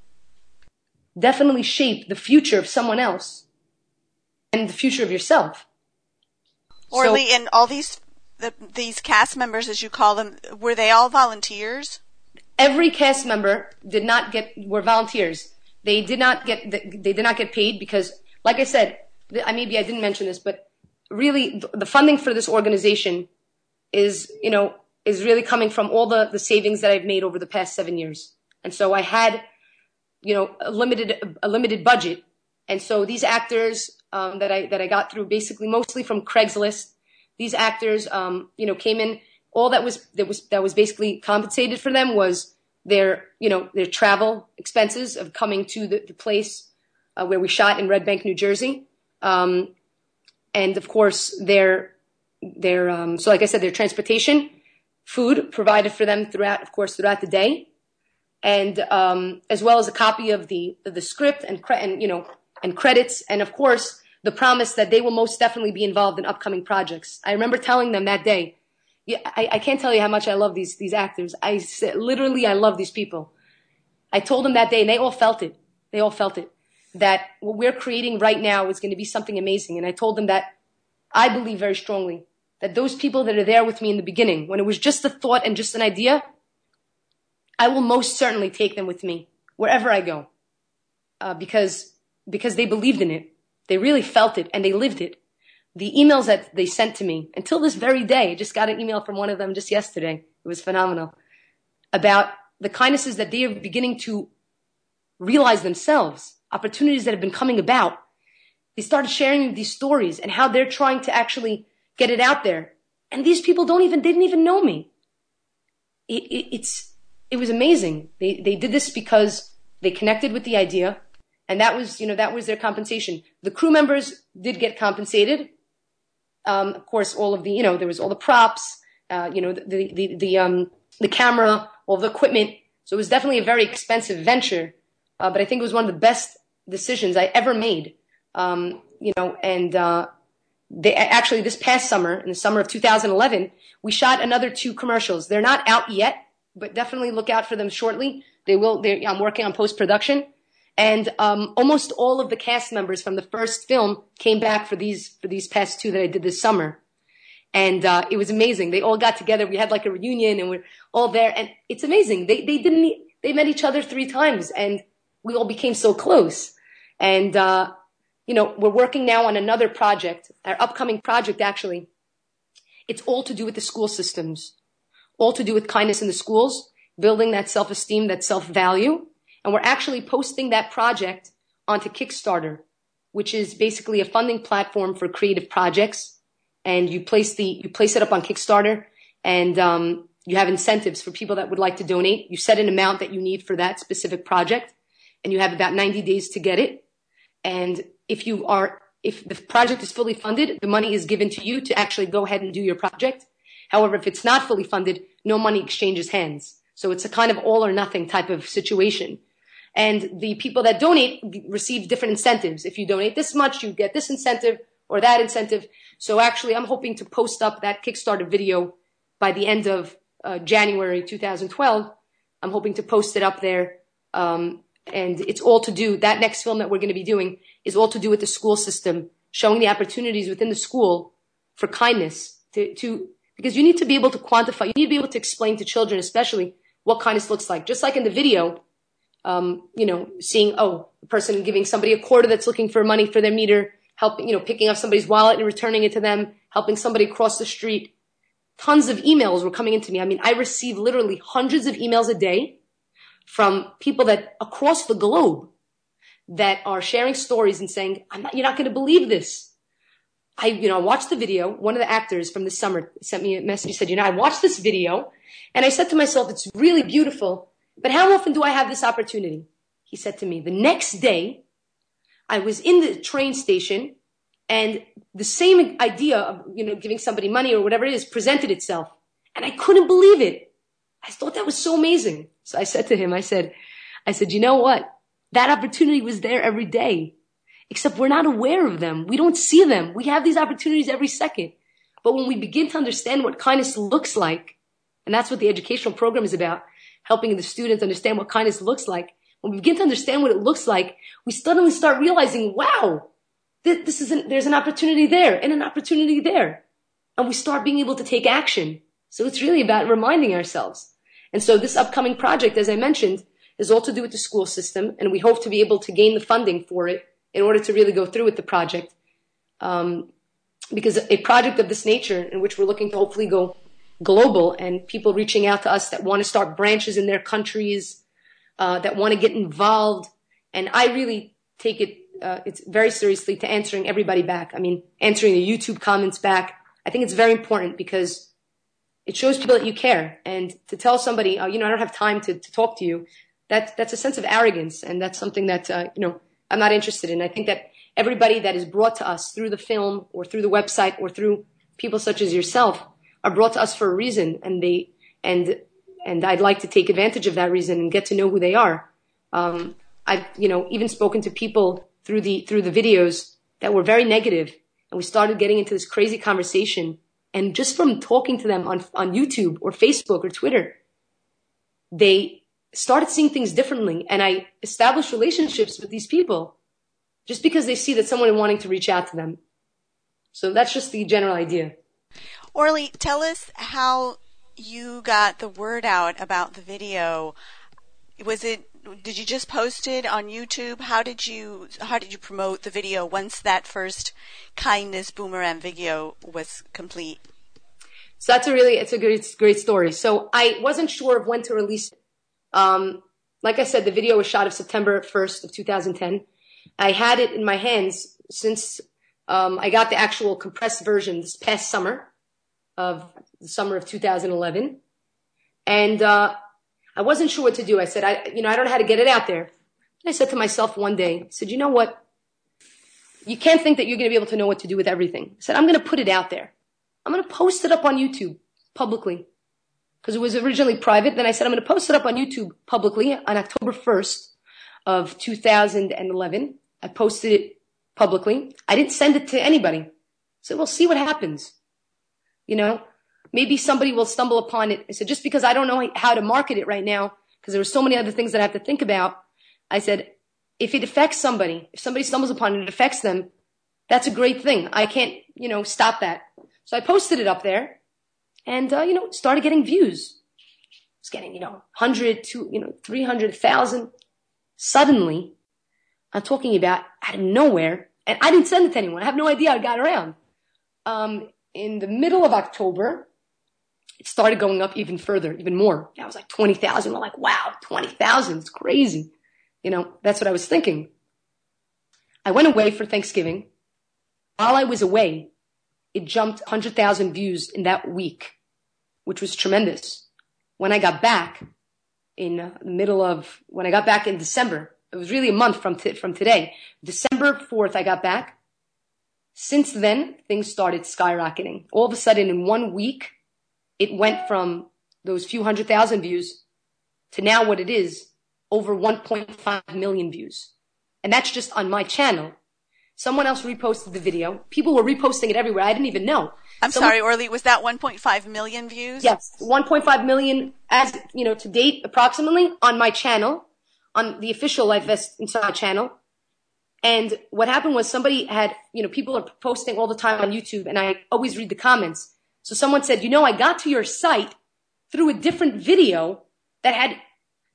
definitely shape the future of someone else and the future of yourself. Orly, so, and all these the, these cast members, as you call them, were they all volunteers? Every cast member did not get were volunteers. They did not get they did not get paid because, like I said, I maybe I didn't mention this, but really the funding for this organization is you know is really coming from all the the savings that I've made over the past seven years, and so I had you know a limited a limited budget, and so these actors um, that I that I got through basically mostly from Craigslist, these actors um, you know came in. All that was that was that was basically compensated for them was their, you know, their travel expenses of coming to the, place uh, where we shot in Red Bank, New Jersey. Um, and of course, their, their, um, so like I said, their transportation, food provided for them throughout, of course, throughout the day. And, um, as well as a copy of the, the script and, and, you know, and credits. And of course, the promise that they will most definitely be involved in upcoming projects. I remember telling them that day, yeah, I, I can't tell you how much I love these, these actors. I said, literally, I love these people. I told them that day and they all felt it. They all felt it that what we're creating right now is going to be something amazing. And I told them that I believe very strongly that those people that are there with me in the beginning, when it was just a thought and just an idea, I will most certainly take them with me wherever I go, uh, because because they believed in it, they really felt it, and they lived it. The emails that they sent to me until this very day, I just got an email from one of them just yesterday. It was phenomenal about the kindnesses that they are beginning to realize themselves, opportunities that have been coming about. They started sharing these stories and how they're trying to actually get it out there. And these people don't even, didn't even know me. It, it, it's, it was amazing. They, they did this because they connected with the idea and that was, you know, that was their compensation. The crew members did get compensated. Um, of course, all of the, you know, there was all the props, uh, you know, the, the, the, um, the camera, all the equipment. So it was definitely a very expensive venture. Uh, but I think it was one of the best decisions I ever made. Um, you know, and, uh, they actually this past summer, in the summer of 2011, we shot another two commercials. They're not out yet, but definitely look out for them shortly. They will. I'm working on post production, and um, almost all of the cast members from the first film came back for these for these past two that I did this summer, and uh, it was amazing. They all got together. We had like a reunion, and we're all there, and it's amazing. They they didn't they met each other three times, and we all became so close. And uh, you know, we're working now on another project, our upcoming project actually. It's all to do with the school systems, all to do with kindness in the schools, building that self-esteem, that self-value. And we're actually posting that project onto Kickstarter, which is basically a funding platform for creative projects. And you place the, you place it up on Kickstarter and, um, you have incentives for people that would like to donate. You set an amount that you need for that specific project and you have about 90 days to get it. And if you are, if the project is fully funded, the money is given to you to actually go ahead and do your project. However, if it's not fully funded, no money exchanges hands. So it's a kind of all or nothing type of situation. And the people that donate receive different incentives. If you donate this much, you get this incentive or that incentive. So actually, I'm hoping to post up that Kickstarter video by the end of uh, January 2012. I'm hoping to post it up there. Um, and it's all to do, that next film that we're going to be doing is all to do with the school system, showing the opportunities within the school for kindness to, to, because you need to be able to quantify, you need to be able to explain to children, especially what kindness looks like. Just like in the video, um, you know, seeing, oh, a person giving somebody a quarter that's looking for money for their meter, helping, you know, picking up somebody's wallet and returning it to them, helping somebody cross the street. Tons of emails were coming into me. I mean, I receive literally hundreds of emails a day from people that across the globe that are sharing stories and saying, not, you're not going to believe this. I, you know, I watched the video. One of the actors from the summer sent me a message. He said, you know, I watched this video and I said to myself, it's really beautiful, but how often do I have this opportunity? He said to me, the next day I was in the train station and the same idea of, you know, giving somebody money or whatever it is presented itself. And I couldn't believe it. I thought that was so amazing. So I said to him, I said, I said, you know what? That opportunity was there every day, except we're not aware of them. We don't see them. We have these opportunities every second. But when we begin to understand what kindness looks like, and that's what the educational program is about, helping the students understand what kindness looks like. When we begin to understand what it looks like, we suddenly start realizing, wow, this is an, there's an opportunity there and an opportunity there. And we start being able to take action. So it's really about reminding ourselves. And so this upcoming project, as I mentioned, is all to do with the school system, and we hope to be able to gain the funding for it in order to really go through with the project. Um, because a project of this nature, in which we're looking to hopefully go global, and people reaching out to us that want to start branches in their countries, uh, that want to get involved, and I really take it uh, it's very seriously to answering everybody back. I mean, answering the YouTube comments back. I think it's very important because it shows people that you care. And to tell somebody, oh, you know, I don't have time to, to talk to you, that, that's a sense of arrogance. And that's something that, uh, you know, I'm not interested in. I think that everybody that is brought to us through the film or through the website or through people such as yourself are brought to us for a reason. And they, and, and I'd like to take advantage of that reason and get to know who they are. Um, I've, you know, even spoken to people through the, through the videos that were very negative and we started getting into this crazy conversation. And just from talking to them on, on YouTube or Facebook or Twitter, they started seeing things differently. And I established relationships with these people just because they see that someone is wanting to reach out to them. So that's just the general idea. Orly, tell us how you got the word out about the video. Was it did you just post it on YouTube? How did you how did you promote the video once that first kindness boomerang video was complete? So that's a really it's a great great story. So I wasn't sure of when to release. Um, like I said, the video was shot of September 1st of 2010. I had it in my hands since um, I got the actual compressed version this past summer of the summer of 2011, and uh, I wasn't sure what to do. I said, I, you know, I don't know how to get it out there. And I said to myself one day, I said, you know what? You can't think that you're going to be able to know what to do with everything. I said, I'm going to put it out there. I'm going to post it up on YouTube publicly because it was originally private. Then I said, I'm going to post it up on YouTube publicly on October 1st of 2011. I posted it publicly. I didn't send it to anybody. I said, we'll see what happens. You know, maybe somebody will stumble upon it. I said, just because I don't know how to market it right now, because there are so many other things that I have to think about. I said, if it affects somebody, if somebody stumbles upon it, it affects them, that's a great thing. I can't, you know, stop that. So I posted it up there and, uh, you know, started getting views. It's getting, you know, 100 to, you know, 300,000. Suddenly, I'm talking about out of nowhere, and I didn't send it to anyone. I have no idea how it got around. Um, in the middle of October, it started going up even further, even more. I was like 20,000. We're like, wow, 20,000. It's crazy. You know, that's what I was thinking. I went away for Thanksgiving. While I was away, it jumped 100,000 views in that week, which was tremendous. When I got back in uh, the middle of, when I got back in December, it was really a month from, t- from today. December 4th, I got back. Since then, things started skyrocketing. All of a sudden, in one week, it went from those few hundred thousand views to now what it is over 1.5 million views. And that's just on my channel. Someone else reposted the video. People were reposting it everywhere. I didn't even know. I'm Someone, sorry, Orly, was that 1.5 million views? Yes, 1.5 million as, you know, to date approximately on my channel, on the official Life Vest Inside channel. And what happened was somebody had, you know, people are posting all the time on YouTube and I always read the comments. So someone said, you know, I got to your site through a different video that had,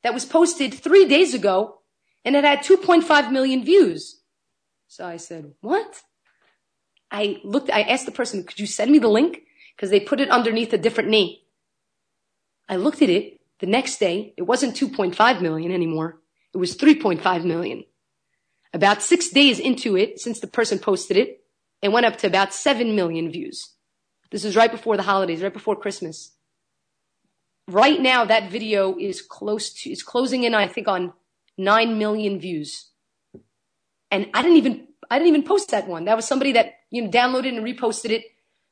that was posted three days ago and it had 2.5 million views. So I said, what? I looked, I asked the person, could you send me the link? Because they put it underneath a different name. I looked at it the next day. It wasn't 2.5 million anymore. It was 3.5 million. About six days into it, since the person posted it, it went up to about 7 million views. This is right before the holidays, right before Christmas. Right now, that video is close to, is closing in, I think, on 9 million views. And I didn't even, I didn't even post that one. That was somebody that, you know, downloaded and reposted it.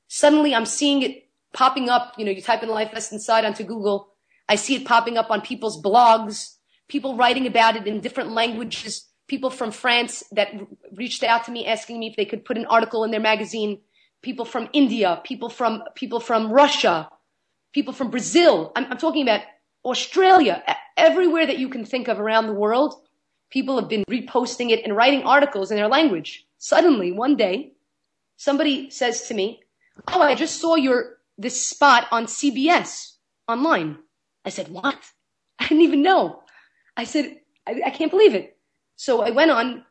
Suddenly I'm seeing it popping up. You know, you type in Life Vest Inside onto Google. I see it popping up on people's blogs, people writing about it in different languages, people from France that reached out to me asking me if they could put an article in their magazine people from India, people from, people from Russia, people from Brazil. I'm, I'm talking about Australia, everywhere that you can think of around the world. People have been reposting it and writing articles in their language. Suddenly, one day, somebody says to me, Oh, I just saw your, this spot on CBS online. I said, what? I didn't even know. I said, I, I can't believe it. So I went on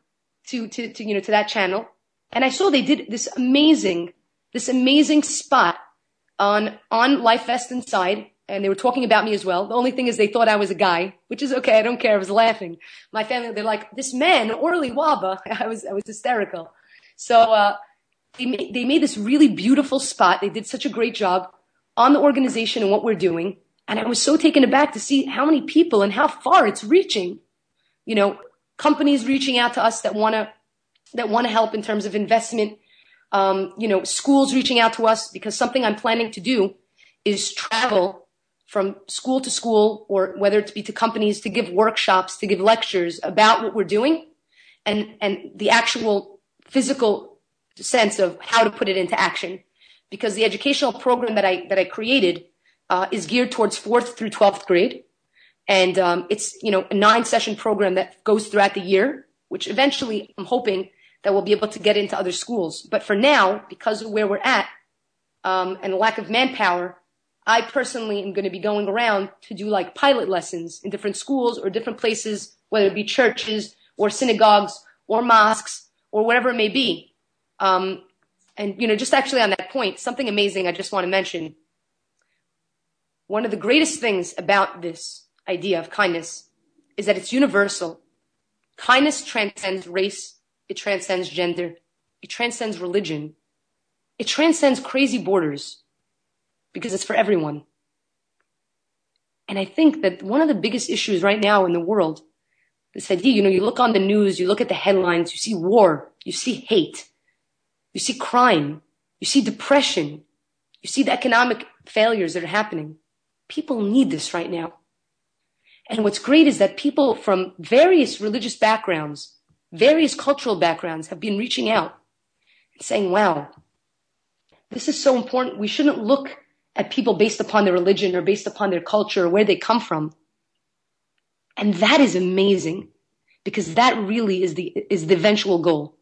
to, to, to, you know, to that channel and I saw they did this amazing this amazing spot on, on Life Vest Inside. And they were talking about me as well. The only thing is they thought I was a guy, which is okay. I don't care. I was laughing. My family, they're like, this man, Orly Wahba. I was, I was hysterical. So, uh, they made, they made this really beautiful spot. They did such a great job. on the organization and what we're doing. And I was so taken aback to see how many people and how far it's reaching. You know, companies reaching out to us that want to, that want to help in terms of investment. Um, you know, schools reaching out to us because something I'm planning to do is travel from school to school or whether it be to companies to give workshops, to give lectures about what we're doing and, and the actual physical sense of how to put it into action. Because the educational program that I, that I created, uh, is geared towards fourth through 12th grade. And, um, it's, you know, a nine session program that goes throughout the year, which eventually I'm hoping that we'll be able to get into other schools. But for now, because of where we're at, um, and lack of manpower, I personally am going to be going around to do like pilot lessons in different schools or different places, whether it be churches or synagogues or mosques or whatever it may be. Um, and, you know, just actually on that point, something amazing I just want to mention. One of the greatest things about this idea of kindness is that it's universal. Kindness transcends race. It transcends gender. It transcends religion. It transcends crazy borders because it's for everyone. And I think that one of the biggest issues right now in the world, this idea, you know, you look on the news, you look at the headlines, you see war, you see hate, you see crime, you see depression, you see the economic failures that are happening. People need this right now. And what's great is that people from various religious backgrounds, various cultural backgrounds have been reaching out and saying, wow, this is so important. We shouldn't look at people based upon their religion or based upon their culture or where they come from. And that is amazing because that really is the, is the eventual goal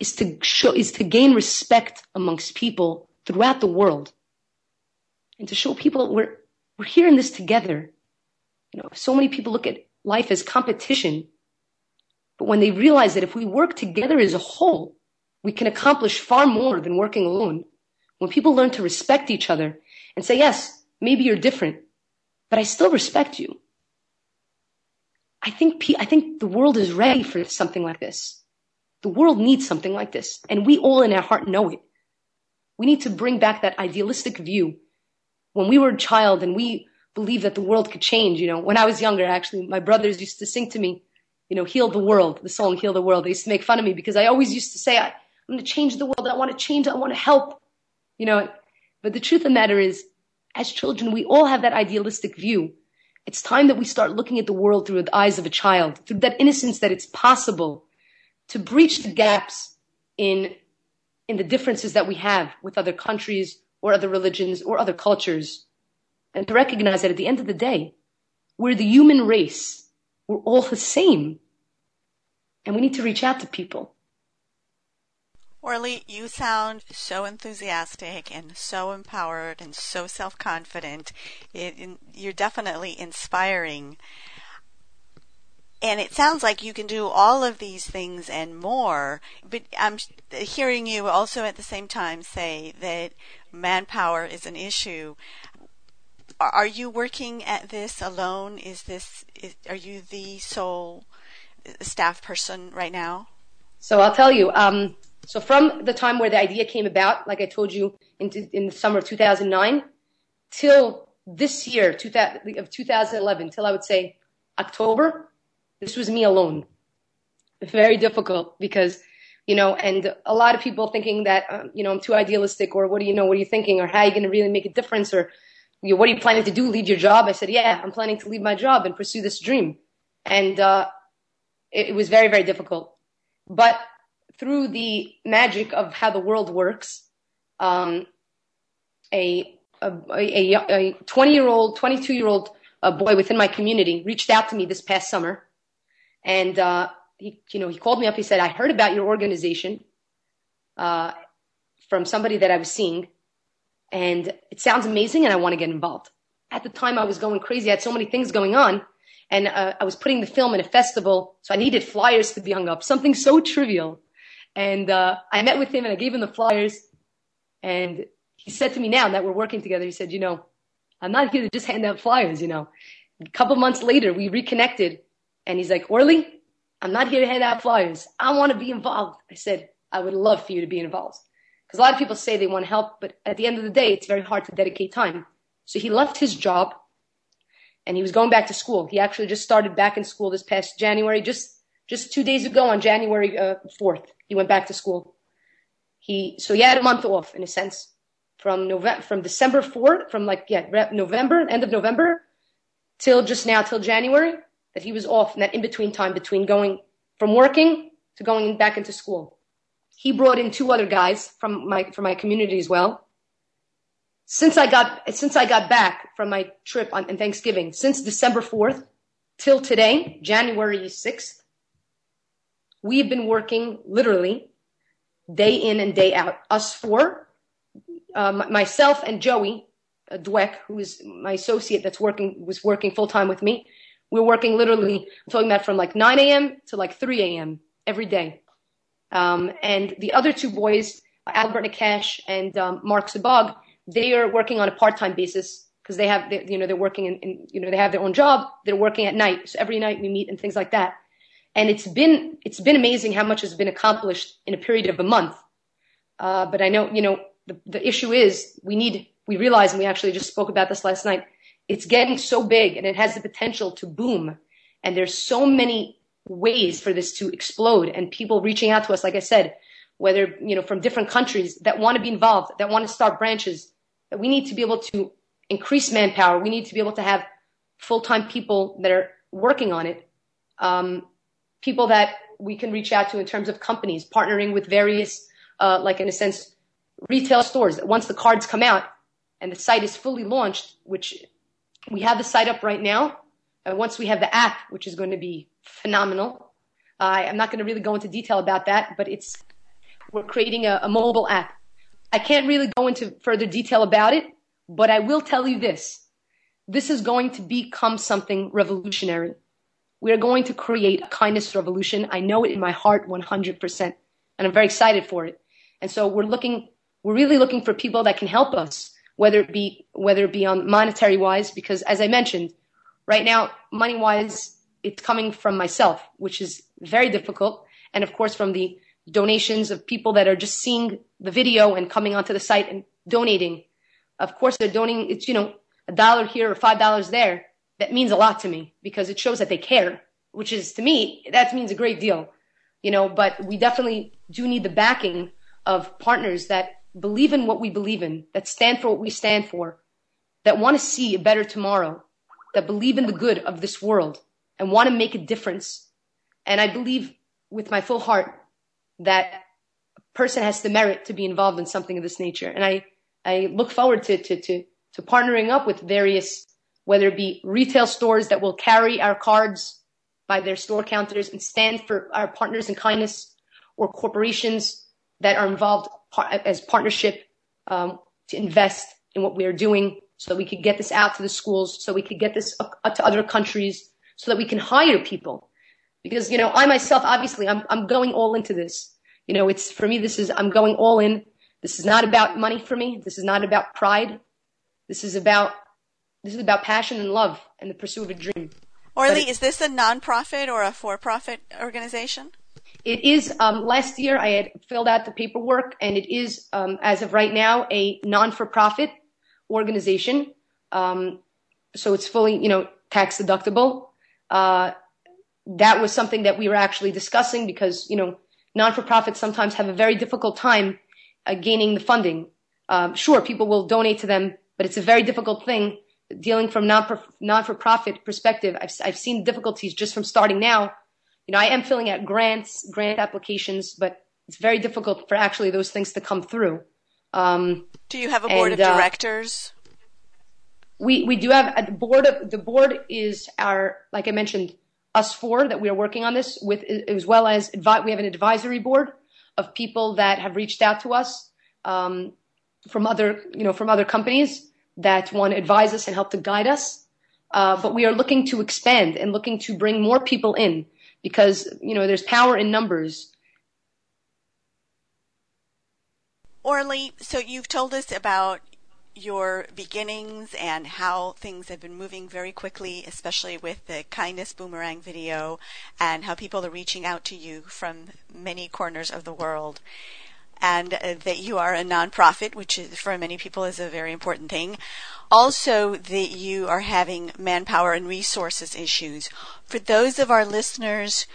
is to show, is to gain respect amongst people throughout the world and to show people we're, we're here in this together. You know, so many people look at life as competition, but when they realize that if we work together as a whole, we can accomplish far more than working alone. When people learn to respect each other and say, yes, maybe you're different, but I still respect you. I think, I think the world is ready for something like this. The world needs something like this, and we all in our heart know it. We need to bring back that idealistic view. When we were a child and we believed that the world could change, you know, when I was younger, actually, my brothers used to sing to me, you know, heal the world, the song Heal the World. They used to make fun of me because I always used to say, I, I'm going to change the world. I want to change. I want to help, you know, but the truth of the matter is, as children, we all have that idealistic view. It's time that we start looking at the world through the eyes of a child, through that innocence that it's possible to breach the gaps in, in the differences that we have with other countries or other religions or other cultures. And to recognize that at the end of the day, we're the human race. We're all the same. And we need to reach out to people. Orly, you sound so enthusiastic and so empowered and so self confident. you're definitely inspiring. And it sounds like you can do all of these things and more. But I'm hearing you also at the same time say that manpower is an issue. Are you working at this alone? Is this, is, are you the sole staff person right now? So I'll tell you, um, so from the time where the idea came about, like I told you, in, in the summer of 2009, till this year, of 2011, till I would say October, this was me alone. Very difficult because, you know, and a lot of people thinking that, um, you know, I'm too idealistic or what do you know, what are you thinking or how are you going to really make a difference or what are you planning to do, leave your job? I said, yeah, I'm planning to leave my job and pursue this dream. And, uh, it, it was very, very difficult. But through the magic of how the world works, um, a, a, a, a 20 year old, 22 year old uh, boy within my community reached out to me this past summer. And, uh, he, you know, he called me up. He said, I heard about your organization, uh, from somebody that I was seeing and it sounds amazing and I want to get involved. At the time I was going crazy. I had so many things going on and, uh, I was putting the film in a festival. So I needed flyers to be hung up, something so trivial. And uh, I met with him and I gave him the flyers. And he said to me now that we're working together, he said, you know, I'm not here to just hand out flyers, you know. A couple months later, we reconnected and he's like, Orly, I'm not here to hand out flyers. I want to be involved. I said, I would love for you to be involved. Because a lot of people say they want help, but at the end of the day, it's very hard to dedicate time. So he left his job and he was going back to school. He actually just started back in school this past January, just, just two days ago on January uh, 4th. He went back to school. He, so he had a month off in a sense from November, from December 4th, from like, yeah, November, end of November till just now, till January, that he was off in that in between time between going from working to going back into school. He brought in two other guys from my, from my community as well. Since I got, since I got back from my trip on, Thanksgiving, since December 4th till today, January 6th, we've been working literally day in and day out. Us four, uh, myself and Joey uh, Dweck, who is my associate that's working, was working full time with me. We're working literally, I'm talking about from like 9 a.m. to like 3 a.m. every day. Um, and the other two boys, Albert Nakash and um, Mark Sabag, they are working on a part-time basis because they have, they, you know, they're working in, in, you know, they have their own job. They're working at night. So every night we meet and things like that. And it's been, it's been amazing how much has been accomplished in a period of a month. Uh, but I know, you know, the, the issue is we need, we realize, and we actually just spoke about this last night, it's getting so big and it has the potential to boom. And there's so many ways for this to explode and people reaching out to us, like I said, whether, you know, from different countries that want to be involved, that want to start branches, that we need to be able to increase manpower. We need to be able to have full-time people that are working on it. Um, people that we can reach out to in terms of companies, partnering with various, uh, like in a sense, retail stores. that Once the cards come out and the site is fully launched, which we have the site up right now, and once we have the app, which is going to be phenomenal, uh, I'm not going to really go into detail about that, but it's we're creating a, a mobile app. I can't really go into further detail about it, but I will tell you this: this is going to become something revolutionary. We are going to create a kindness revolution. I know it in my heart 100%, and I'm very excited for it. And so we're looking, we're really looking for people that can help us, whether it be whether it be on monetary wise, because as I mentioned, Right now, money wise, it's coming from myself, which is very difficult. And of course, from the donations of people that are just seeing the video and coming onto the site and donating. Of course, they're donating, it's, you know, a dollar here or five dollars there. That means a lot to me because it shows that they care, which is to me, that means a great deal, you know, but we definitely do need the backing of partners that believe in what we believe in, that stand for what we stand for, that want to see a better tomorrow, that believe in the good of this world and want to make a difference. And I believe with my full heart that a person has the merit to be involved in something of this nature. And I, I look forward to, to, to, to partnering up with various, whether it be retail stores that will carry our cards by their store counters and stand for our partners in kindness or corporations that are involved as partnership um, to invest in what we are doing so that we could get this out to the schools, so we could get this to other countries, so that we can hire people. Because, you know, I myself, obviously, I'm, I'm going all into this. You know, it's, for me, this is, I'm going all in. This is not about money for me. This is not about pride. This is about, this is about passion and love and the pursuit of a dream. Orly, is this a nonprofit or a for-profit organization? It is. Um, last year, I had filled out the paperwork, and it is, um, as of right now, a non-for-profit organization. Um, so it's fully, you know, tax deductible. Uh, that was something that we were actually discussing because, you know, non-for-profits sometimes have a very difficult time uh, gaining the funding. Um, sure, people will donate to them, but it's a very difficult thing dealing from non non-for-profit perspective. I've, I've seen difficulties just from starting now. You know, I am filling out grants, grant applications, but it's very difficult for actually those things to come through. Um, do you have a board and, of uh, directors? Uh, we we do have a board of the board is our like I mentioned us four that we are working on this with as well as advi- we have an advisory board of people that have reached out to us um, from other you know from other companies that want to advise us and help to guide us. Uh, but we are looking to expand and looking to bring more people in because you know there's power in numbers Orly, so you've told us about your beginnings and how things have been moving very quickly, especially with the kindness boomerang video and how people are reaching out to you from many corners of the world. And uh, that you are a nonprofit, which is, for many people is a very important thing. Also, that you are having manpower and resources issues. For those of our listeners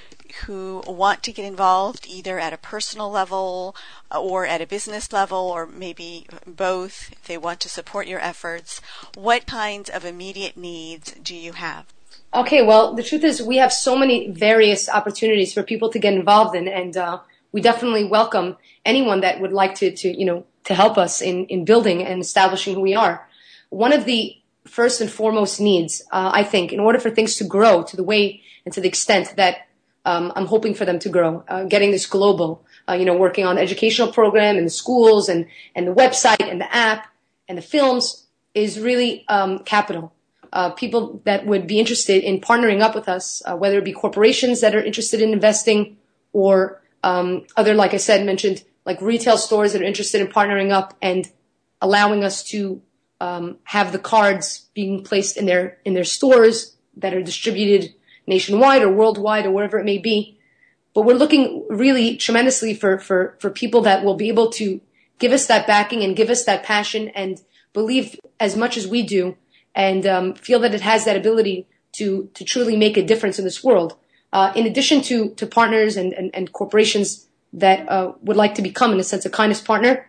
who want to get involved either at a personal level or at a business level or maybe both if they want to support your efforts what kinds of immediate needs do you have okay well the truth is we have so many various opportunities for people to get involved in and uh, we definitely welcome anyone that would like to, to you know to help us in, in building and establishing who we are one of the first and foremost needs uh, i think in order for things to grow to the way and to the extent that um, I'm hoping for them to grow, uh, getting this global, uh, you know, working on the educational program and the schools and, and the website and the app and the films is really um, capital. Uh, people that would be interested in partnering up with us, uh, whether it be corporations that are interested in investing or um, other, like I said, mentioned, like retail stores that are interested in partnering up and allowing us to um, have the cards being placed in their in their stores that are distributed nationwide or worldwide or wherever it may be. But we're looking really tremendously for, for, for people that will be able to give us that backing and give us that passion and believe as much as we do and um, feel that it has that ability to, to truly make a difference in this world. Uh, in addition to, to partners and, and, and corporations that uh, would like to become, in a sense, a kindness partner,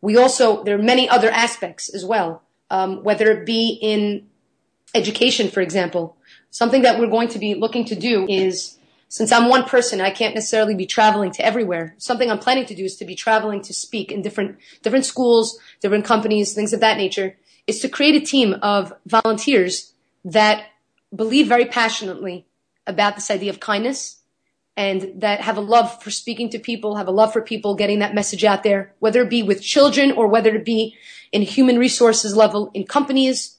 we also, there are many other aspects as well, um, whether it be in education, for example. Something that we're going to be looking to do is, since I'm one person, I can't necessarily be traveling to everywhere. Something I'm planning to do is to be traveling to speak in different, different schools, different companies, things of that nature, is to create a team of volunteers that believe very passionately about this idea of kindness and that have a love for speaking to people, have a love for people, getting that message out there, whether it be with children or whether it be in human resources level in companies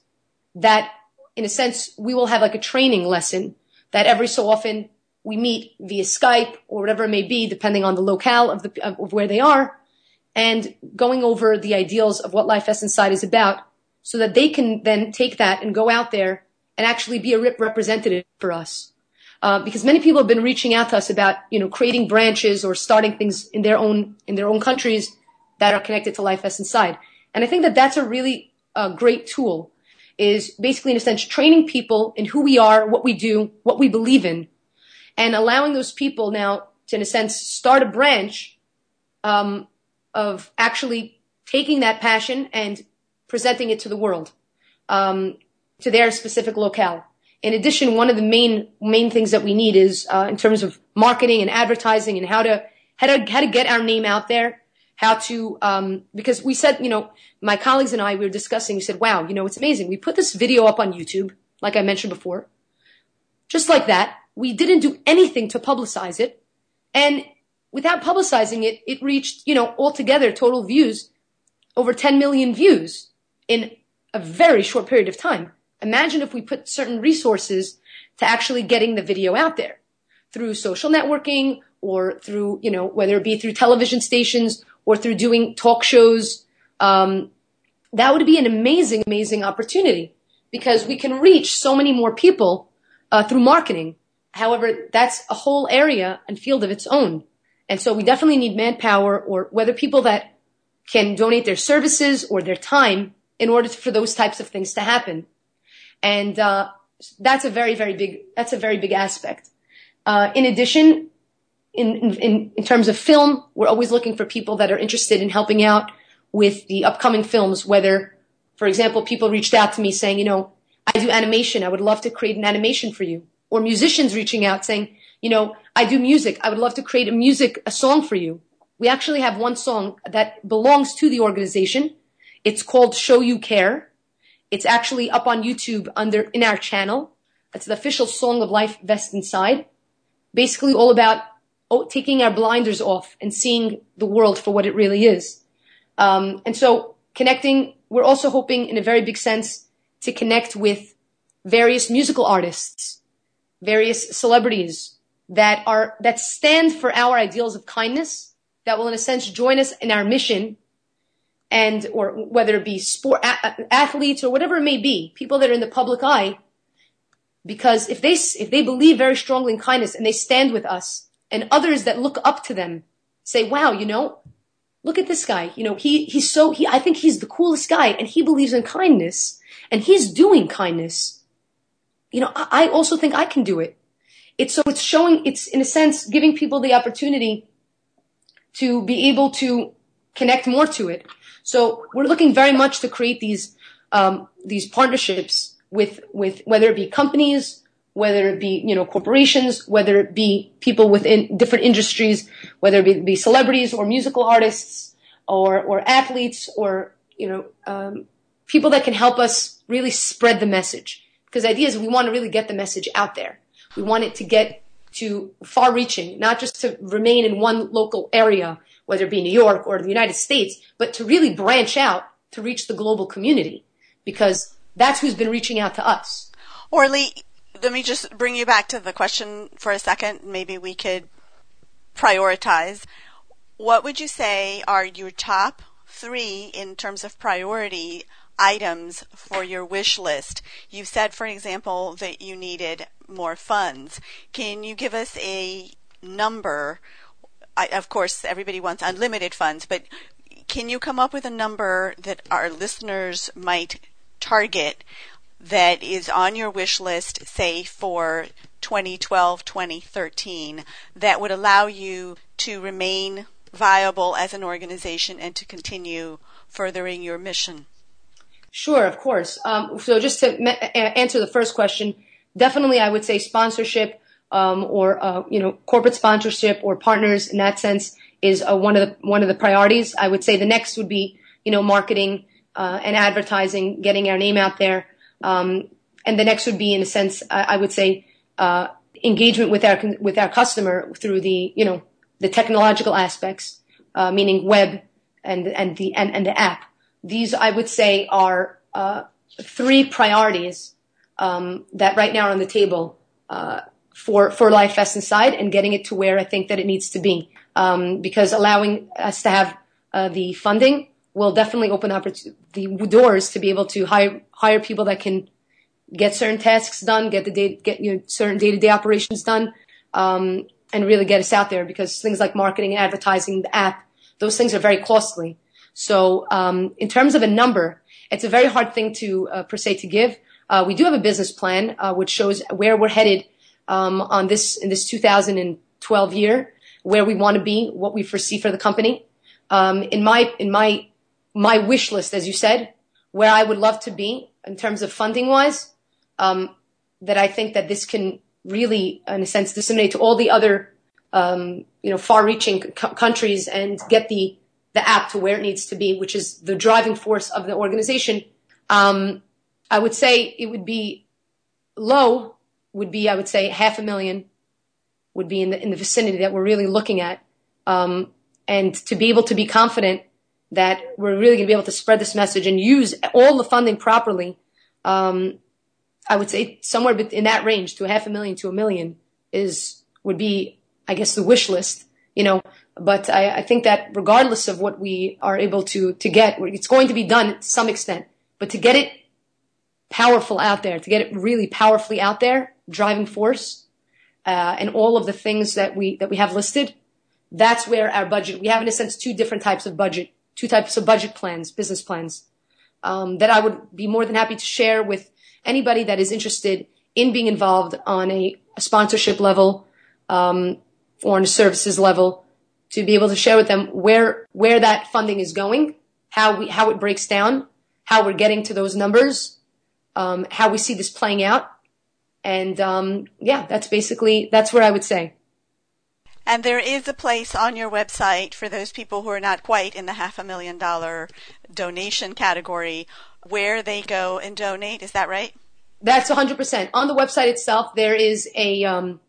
that in a sense, we will have like a training lesson that every so often we meet via Skype or whatever it may be, depending on the locale of the, of where they are and going over the ideals of what Life Vests Inside is about so that they can then take that and go out there and actually be a rep- representative for us. Uh, because many people have been reaching out to us about, you know, creating branches or starting things in their own, in their own countries that are connected to Life Vests Inside. And I think that that's a really uh, great tool is basically in a sense training people in who we are, what we do, what we believe in, and allowing those people now to, in a sense, start a branch um, of actually taking that passion and presenting it to the world, um, to their specific locale. In addition, one of the main main things that we need is uh, in terms of marketing and advertising and how to how to how to get our name out there how to, um, because we said, you know, my colleagues and I, we were discussing, we said, wow, you know, it's amazing. We put this video up on YouTube, like I mentioned before, just like that. We didn't do anything to publicize it. And without publicizing it, it reached, you know, altogether total views, over 10 million views in a very short period of time. Imagine if we put certain resources to actually getting the video out there through social networking or through, you know, whether it be through television stations or through doing talk shows. Um, that would be an amazing, amazing opportunity because we can reach so many more people uh, through marketing. However, that's a whole area and field of its own. And so we definitely need manpower or whether people that can donate their services or their time in order for those types of things to happen. And uh, that's a very, very big, that's a very big aspect. Uh, in addition, in, in, in terms of film, we're always looking for people that are interested in helping out with the upcoming films, whether, for example, people reached out to me saying, you know, I do animation. I would love to create an animation for you. Or musicians reaching out saying, you know, I do music. I would love to create a music, a song for you. We actually have one song that belongs to the organization. It's called Show You Care. It's actually up on YouTube under, in our channel. It's the official song of Life Vest Inside. Basically all about taking our blinders off and seeing the world for what it really is. Um, and so connecting, we're also hoping in a very big sense to connect with various musical artists, various celebrities that are, that stand for our ideals of kindness, that will in a sense join us in our mission and, or whether it be sport, athletes or whatever it may be, people that are in the public eye, because if they, if they believe very strongly in kindness and they stand with us, and others that look up to them say, wow, you know, look at this guy. You know, he, he's so, he, I think he's the coolest guy and he believes in kindness and he's doing kindness. You know, I, I also think I can do it. It's so it's showing, it's in a sense giving people the opportunity to be able to connect more to it. So we're looking very much to create these, um, these partnerships with, with whether it be companies, whether it be, you know, corporations, whether it be people within different industries, whether it be, be celebrities or musical artists or, or athletes or, you know, um, people that can help us really spread the message. Because the idea is we want to really get the message out there. We want it to get to far reaching, not just to remain in one local area, whether it be New York or the United States, but to really branch out to reach the global community because that's who's been reaching out to us. Orly, let me just bring you back to the question for a second. Maybe we could prioritize. What would you say are your top three in terms of priority items for your wish list? You said, for example, that you needed more funds. Can you give us a number? I, of course, everybody wants unlimited funds, but can you come up with a number that our listeners might target that is on your wish list, say for 2012, 2013, that would allow you to remain viable as an organization and to continue furthering your mission? Sure, of course. Um, so just to answer the first question, definitely I would say sponsorship um, or uh, you know corporate sponsorship or partners in that sense is uh, one of the one of the priorities. I would say the next would be you know marketing uh, and advertising, getting our name out there. Um, and the next would be, in a sense, I, I would say, uh, engagement with our with our customer through the you know the technological aspects, uh, meaning web and and the and, and the app. These I would say are uh, three priorities um, that right now are on the table for for LifeVest Inside and getting it to where I think that it needs to be. Um, because allowing us to have uh, the funding will definitely open up the doors to be able to hire hire people that can get certain tasks done, get the day, get you know, certain day to day operations done, um, and really get us out there because things like marketing and advertising, the app, those things are very costly. So um, in terms of a number, it's a very hard thing to uh, per se to give. Uh, we do have a business plan uh, which shows where we're headed um, on this in this 2012 year, where we want to be, what we foresee for the company. Um, in my in my my wish list, as you said, where I would love to be in terms of funding wise, um, that I think that this can really, in a sense, disseminate to all the other, um, you know, far-reaching c- countries and get the the app to where it needs to be, which is the driving force of the organization. Um, I would say it would be low. Would be I would say half a million would be in the in the vicinity that we're really looking at, um, and to be able to be confident that we're really going to be able to spread this message and use all the funding properly. Um, I would say somewhere in that range to a half a million to a million is would be, I guess, the wish list. You know, but I, I think that regardless of what we are able to to get, it's going to be done to some extent. But to get it powerful out there, to get it really powerfully out there, driving force, uh, and all of the things that we that we have listed, that's where our budget. We have in a sense two different types of budget two types of budget plans, business plans, um, that I would be more than happy to share with anybody that is interested in being involved on a, a sponsorship level um, or on a services level to be able to share with them where where that funding is going, how we how it breaks down, how we're getting to those numbers, um, how we see this playing out, and um, yeah, that's basically that's what I would say. And there is a place on your website for those people who are not quite in the half a million dollar donation category where they go and donate. Is that right? That's 100%. On the website itself, there is a, um,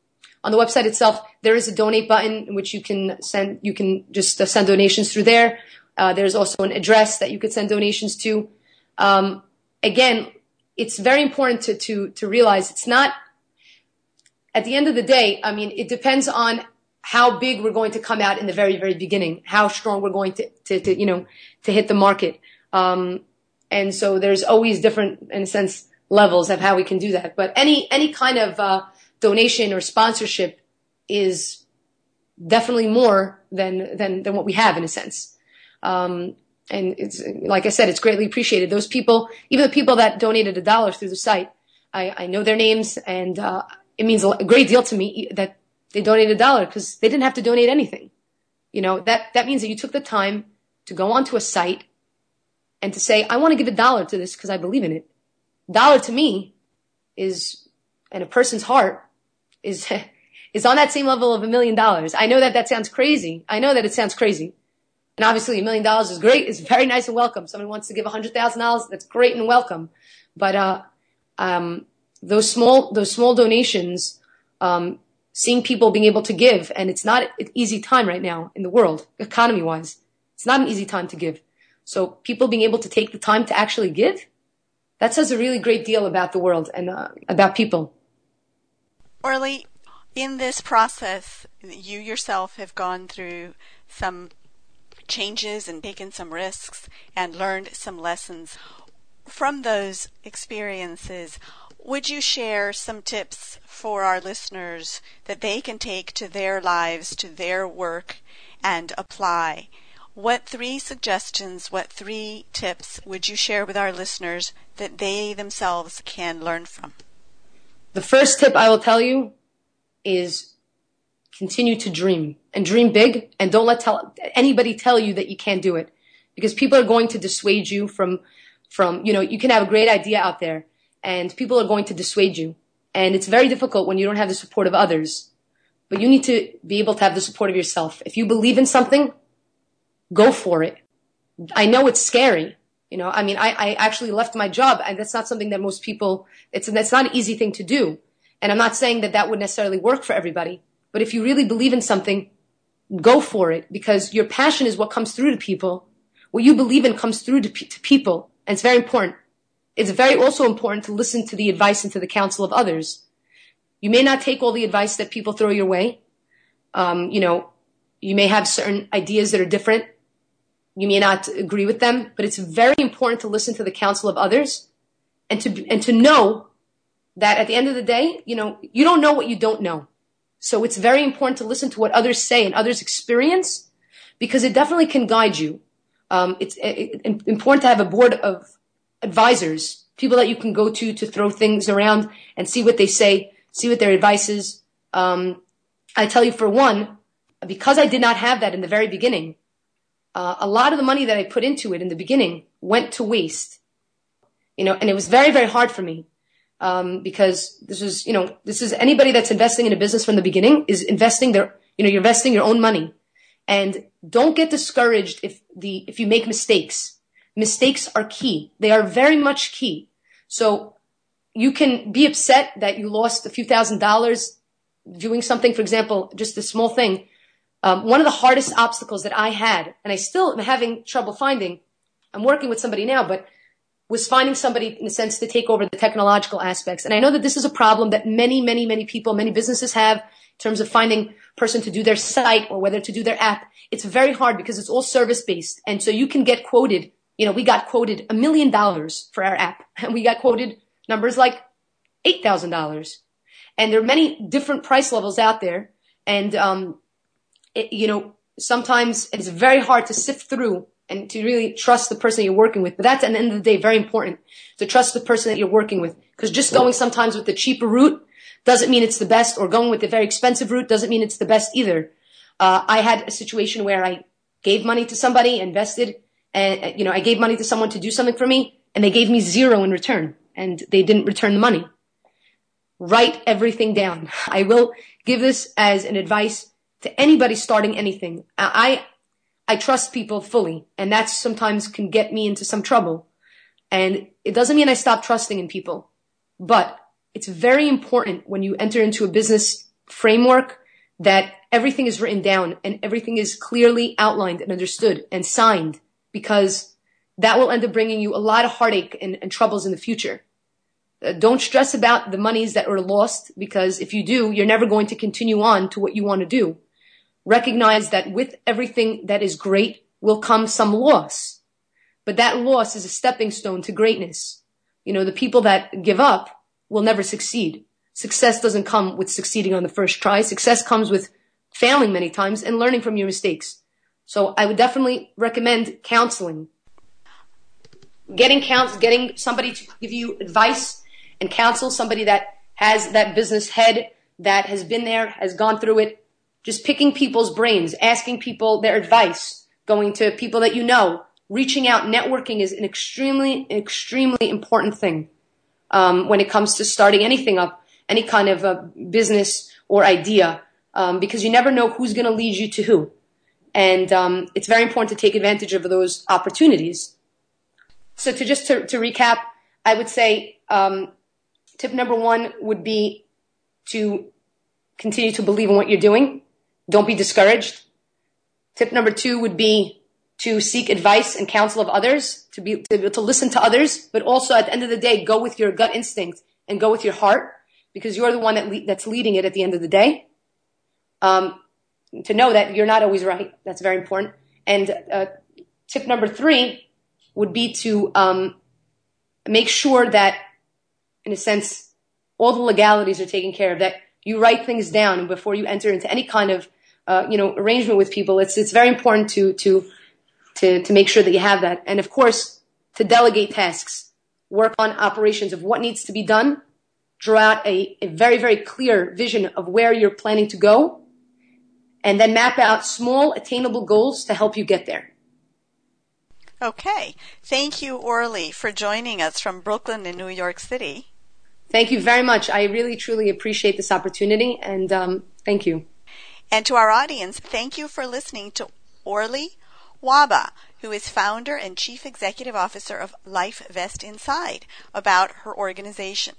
on the website itself, there is a donate button in which you can send, you can just uh, send donations through there. Uh, there's also an address that you could send donations to. Um, again, it's very important to, to, to realize it's not, at the end of the day, I mean, it depends on how big we're going to come out in the very, very beginning, how strong we're going to, to, to you know, to hit the market. Um, and so there's always different, in a sense, levels of how we can do that. But any, any kind of, uh, donation or sponsorship is definitely more than, than, than what we have in a sense. Um, and it's, like I said, it's greatly appreciated. Those people, even the people that donated a dollar through the site, I, I know their names and, uh, it means a great deal to me that they donated a dollar because they didn't have to donate anything. You know, that, that means that you took the time to go onto a site and to say, I want to give a dollar to this because I believe in it. Dollar to me is, and a person's heart is, is on that same level of a million dollars. I know that that sounds crazy. I know that it sounds crazy. And obviously a million dollars is great. It's very nice and welcome. Someone wants to give a hundred thousand dollars. That's great and welcome. But, uh, um, those small, those small donations, um, seeing people being able to give, and it's not an easy time right now in the world, economy wise. It's not an easy time to give. So people being able to take the time to actually give, that says a really great deal about the world and uh, about people. Orly, in this process, you yourself have gone through some changes and taken some risks and learned some lessons. From those experiences, would you share some tips for our listeners that they can take to their lives, to their work, and apply? What three suggestions, what three tips would you share with our listeners that they themselves can learn from? The first tip I will tell you is continue to dream and dream big and don't let tell, anybody tell you that you can't do it because people are going to dissuade you from, from, you know, you can have a great idea out there and people are going to dissuade you. And it's very difficult when you don't have the support of others, but you need to be able to have the support of yourself. If you believe in something, go for it. I know it's scary. You know, I mean, I, I actually left my job and that's not something that most people, it's, that's not an easy thing to do. And I'm not saying that that would necessarily work for everybody, but if you really believe in something, go for it because your passion is what comes through to people. What you believe in comes through to, to people. And it's very important. It's very also important to listen to the advice and to the counsel of others. You may not take all the advice that people throw your way. Um, you know, you may have certain ideas that are different. You may not agree with them, but it's very important to listen to the counsel of others and to, and to know that at the end of the day, you know, you don't know what you don't know. So it's very important to listen to what others say and others experience because it definitely can guide you. Um, it's it, it, important to have a board of advisors, people that you can go to to throw things around and see what they say, see what their advice is. Um, I tell you, for one, because I did not have that in the very beginning, uh, a lot of the money that I put into it in the beginning went to waste. You know, and it was very, very hard for me um, because this is, you know, this is anybody that's investing in a business from the beginning is investing their, you know, you're investing your own money. And don't get discouraged if the, if you make mistakes. Mistakes are key. They are very much key. So you can be upset that you lost a few thousand dollars doing something, for example, just a small thing. Um, one of the hardest obstacles that I had, and I still am having trouble finding, I'm working with somebody now, but was finding somebody in a sense to take over the technological aspects. And I know that this is a problem that many, many, many people, many businesses have in terms of finding person to do their site or whether to do their app. It's very hard because it's all service based. And so you can get quoted, you know, we got quoted a million dollars for our app and we got quoted numbers like $8,000. And there are many different price levels out there. And, um, it, you know, sometimes it's very hard to sift through and to really trust the person you're working with. But that's at the end of the day very important to trust the person that you're working with. Because just going sometimes with the cheaper route doesn't mean it's the best, or going with the very expensive route doesn't mean it's the best either. Uh, I had a situation where I gave money to somebody, invested, and you know, I gave money to someone to do something for me, and they gave me zero in return, and they didn't return the money. Write everything down. I will give this as an advice to anybody starting anything. I I trust people fully, and that sometimes can get me into some trouble. And it doesn't mean I stop trusting in people, but it's very important when you enter into a business framework that everything is written down and everything is clearly outlined and understood and signed because that will end up bringing you a lot of heartache and, and troubles in the future. Uh, don't stress about the monies that are lost because if you do, you're never going to continue on to what you want to do recognize that with everything that is great will come some loss. But that loss is a stepping stone to greatness. You know, the people that give up will never succeed. Success doesn't come with succeeding on the first try. Success comes with failing many times and learning from your mistakes. So I would definitely recommend counseling. Getting counts, getting somebody to give you advice and counsel, somebody that has that business head that has been there, has gone through it, just picking people's brains, asking people their advice, going to people that you know, reaching out, networking is an extremely, extremely important thing um, when it comes to starting anything up, any kind of a business or idea, um, because you never know who's going to lead you to who. And um, it's very important to take advantage of those opportunities. So to just to, to recap, I would say um, tip number one would be to continue to believe in what you're doing. Don't be discouraged. Tip number two would be to seek advice and counsel of others, to be to, to listen to others, but also at the end of the day, go with your gut instinct and go with your heart because you're the one that le- that's leading it at the end of the day. Um, to know that you're not always right. That's very important. And uh, tip number three would be to um, make sure that, in a sense, all the legalities are taken care of. That you write things down before you enter into any kind of uh, you know arrangement with people. It's it's very important to to to to make sure that you have that. And of course, to delegate tasks, work on operations of what needs to be done, draw out a, a very very clear vision of where you're planning to go, and then map out small attainable goals to help you get there. Okay. Thank you, Orly, for joining us from Brooklyn in New York City. Thank you very much. I really, truly appreciate this opportunity, and um, thank you. And to our audience, thank you for listening to Orly Wahba, who is founder and chief executive officer of Life Vest Inside, about her organization.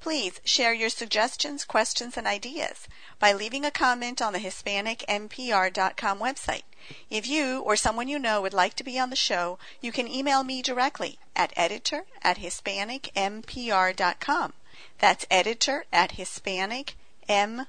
Please share your suggestions, questions, and ideas by leaving a comment on the HispanicMPR.com website. If you or someone you know would like to be on the show, you can email me directly at editor at HispanicMPR.com. That's editor at mpr.com.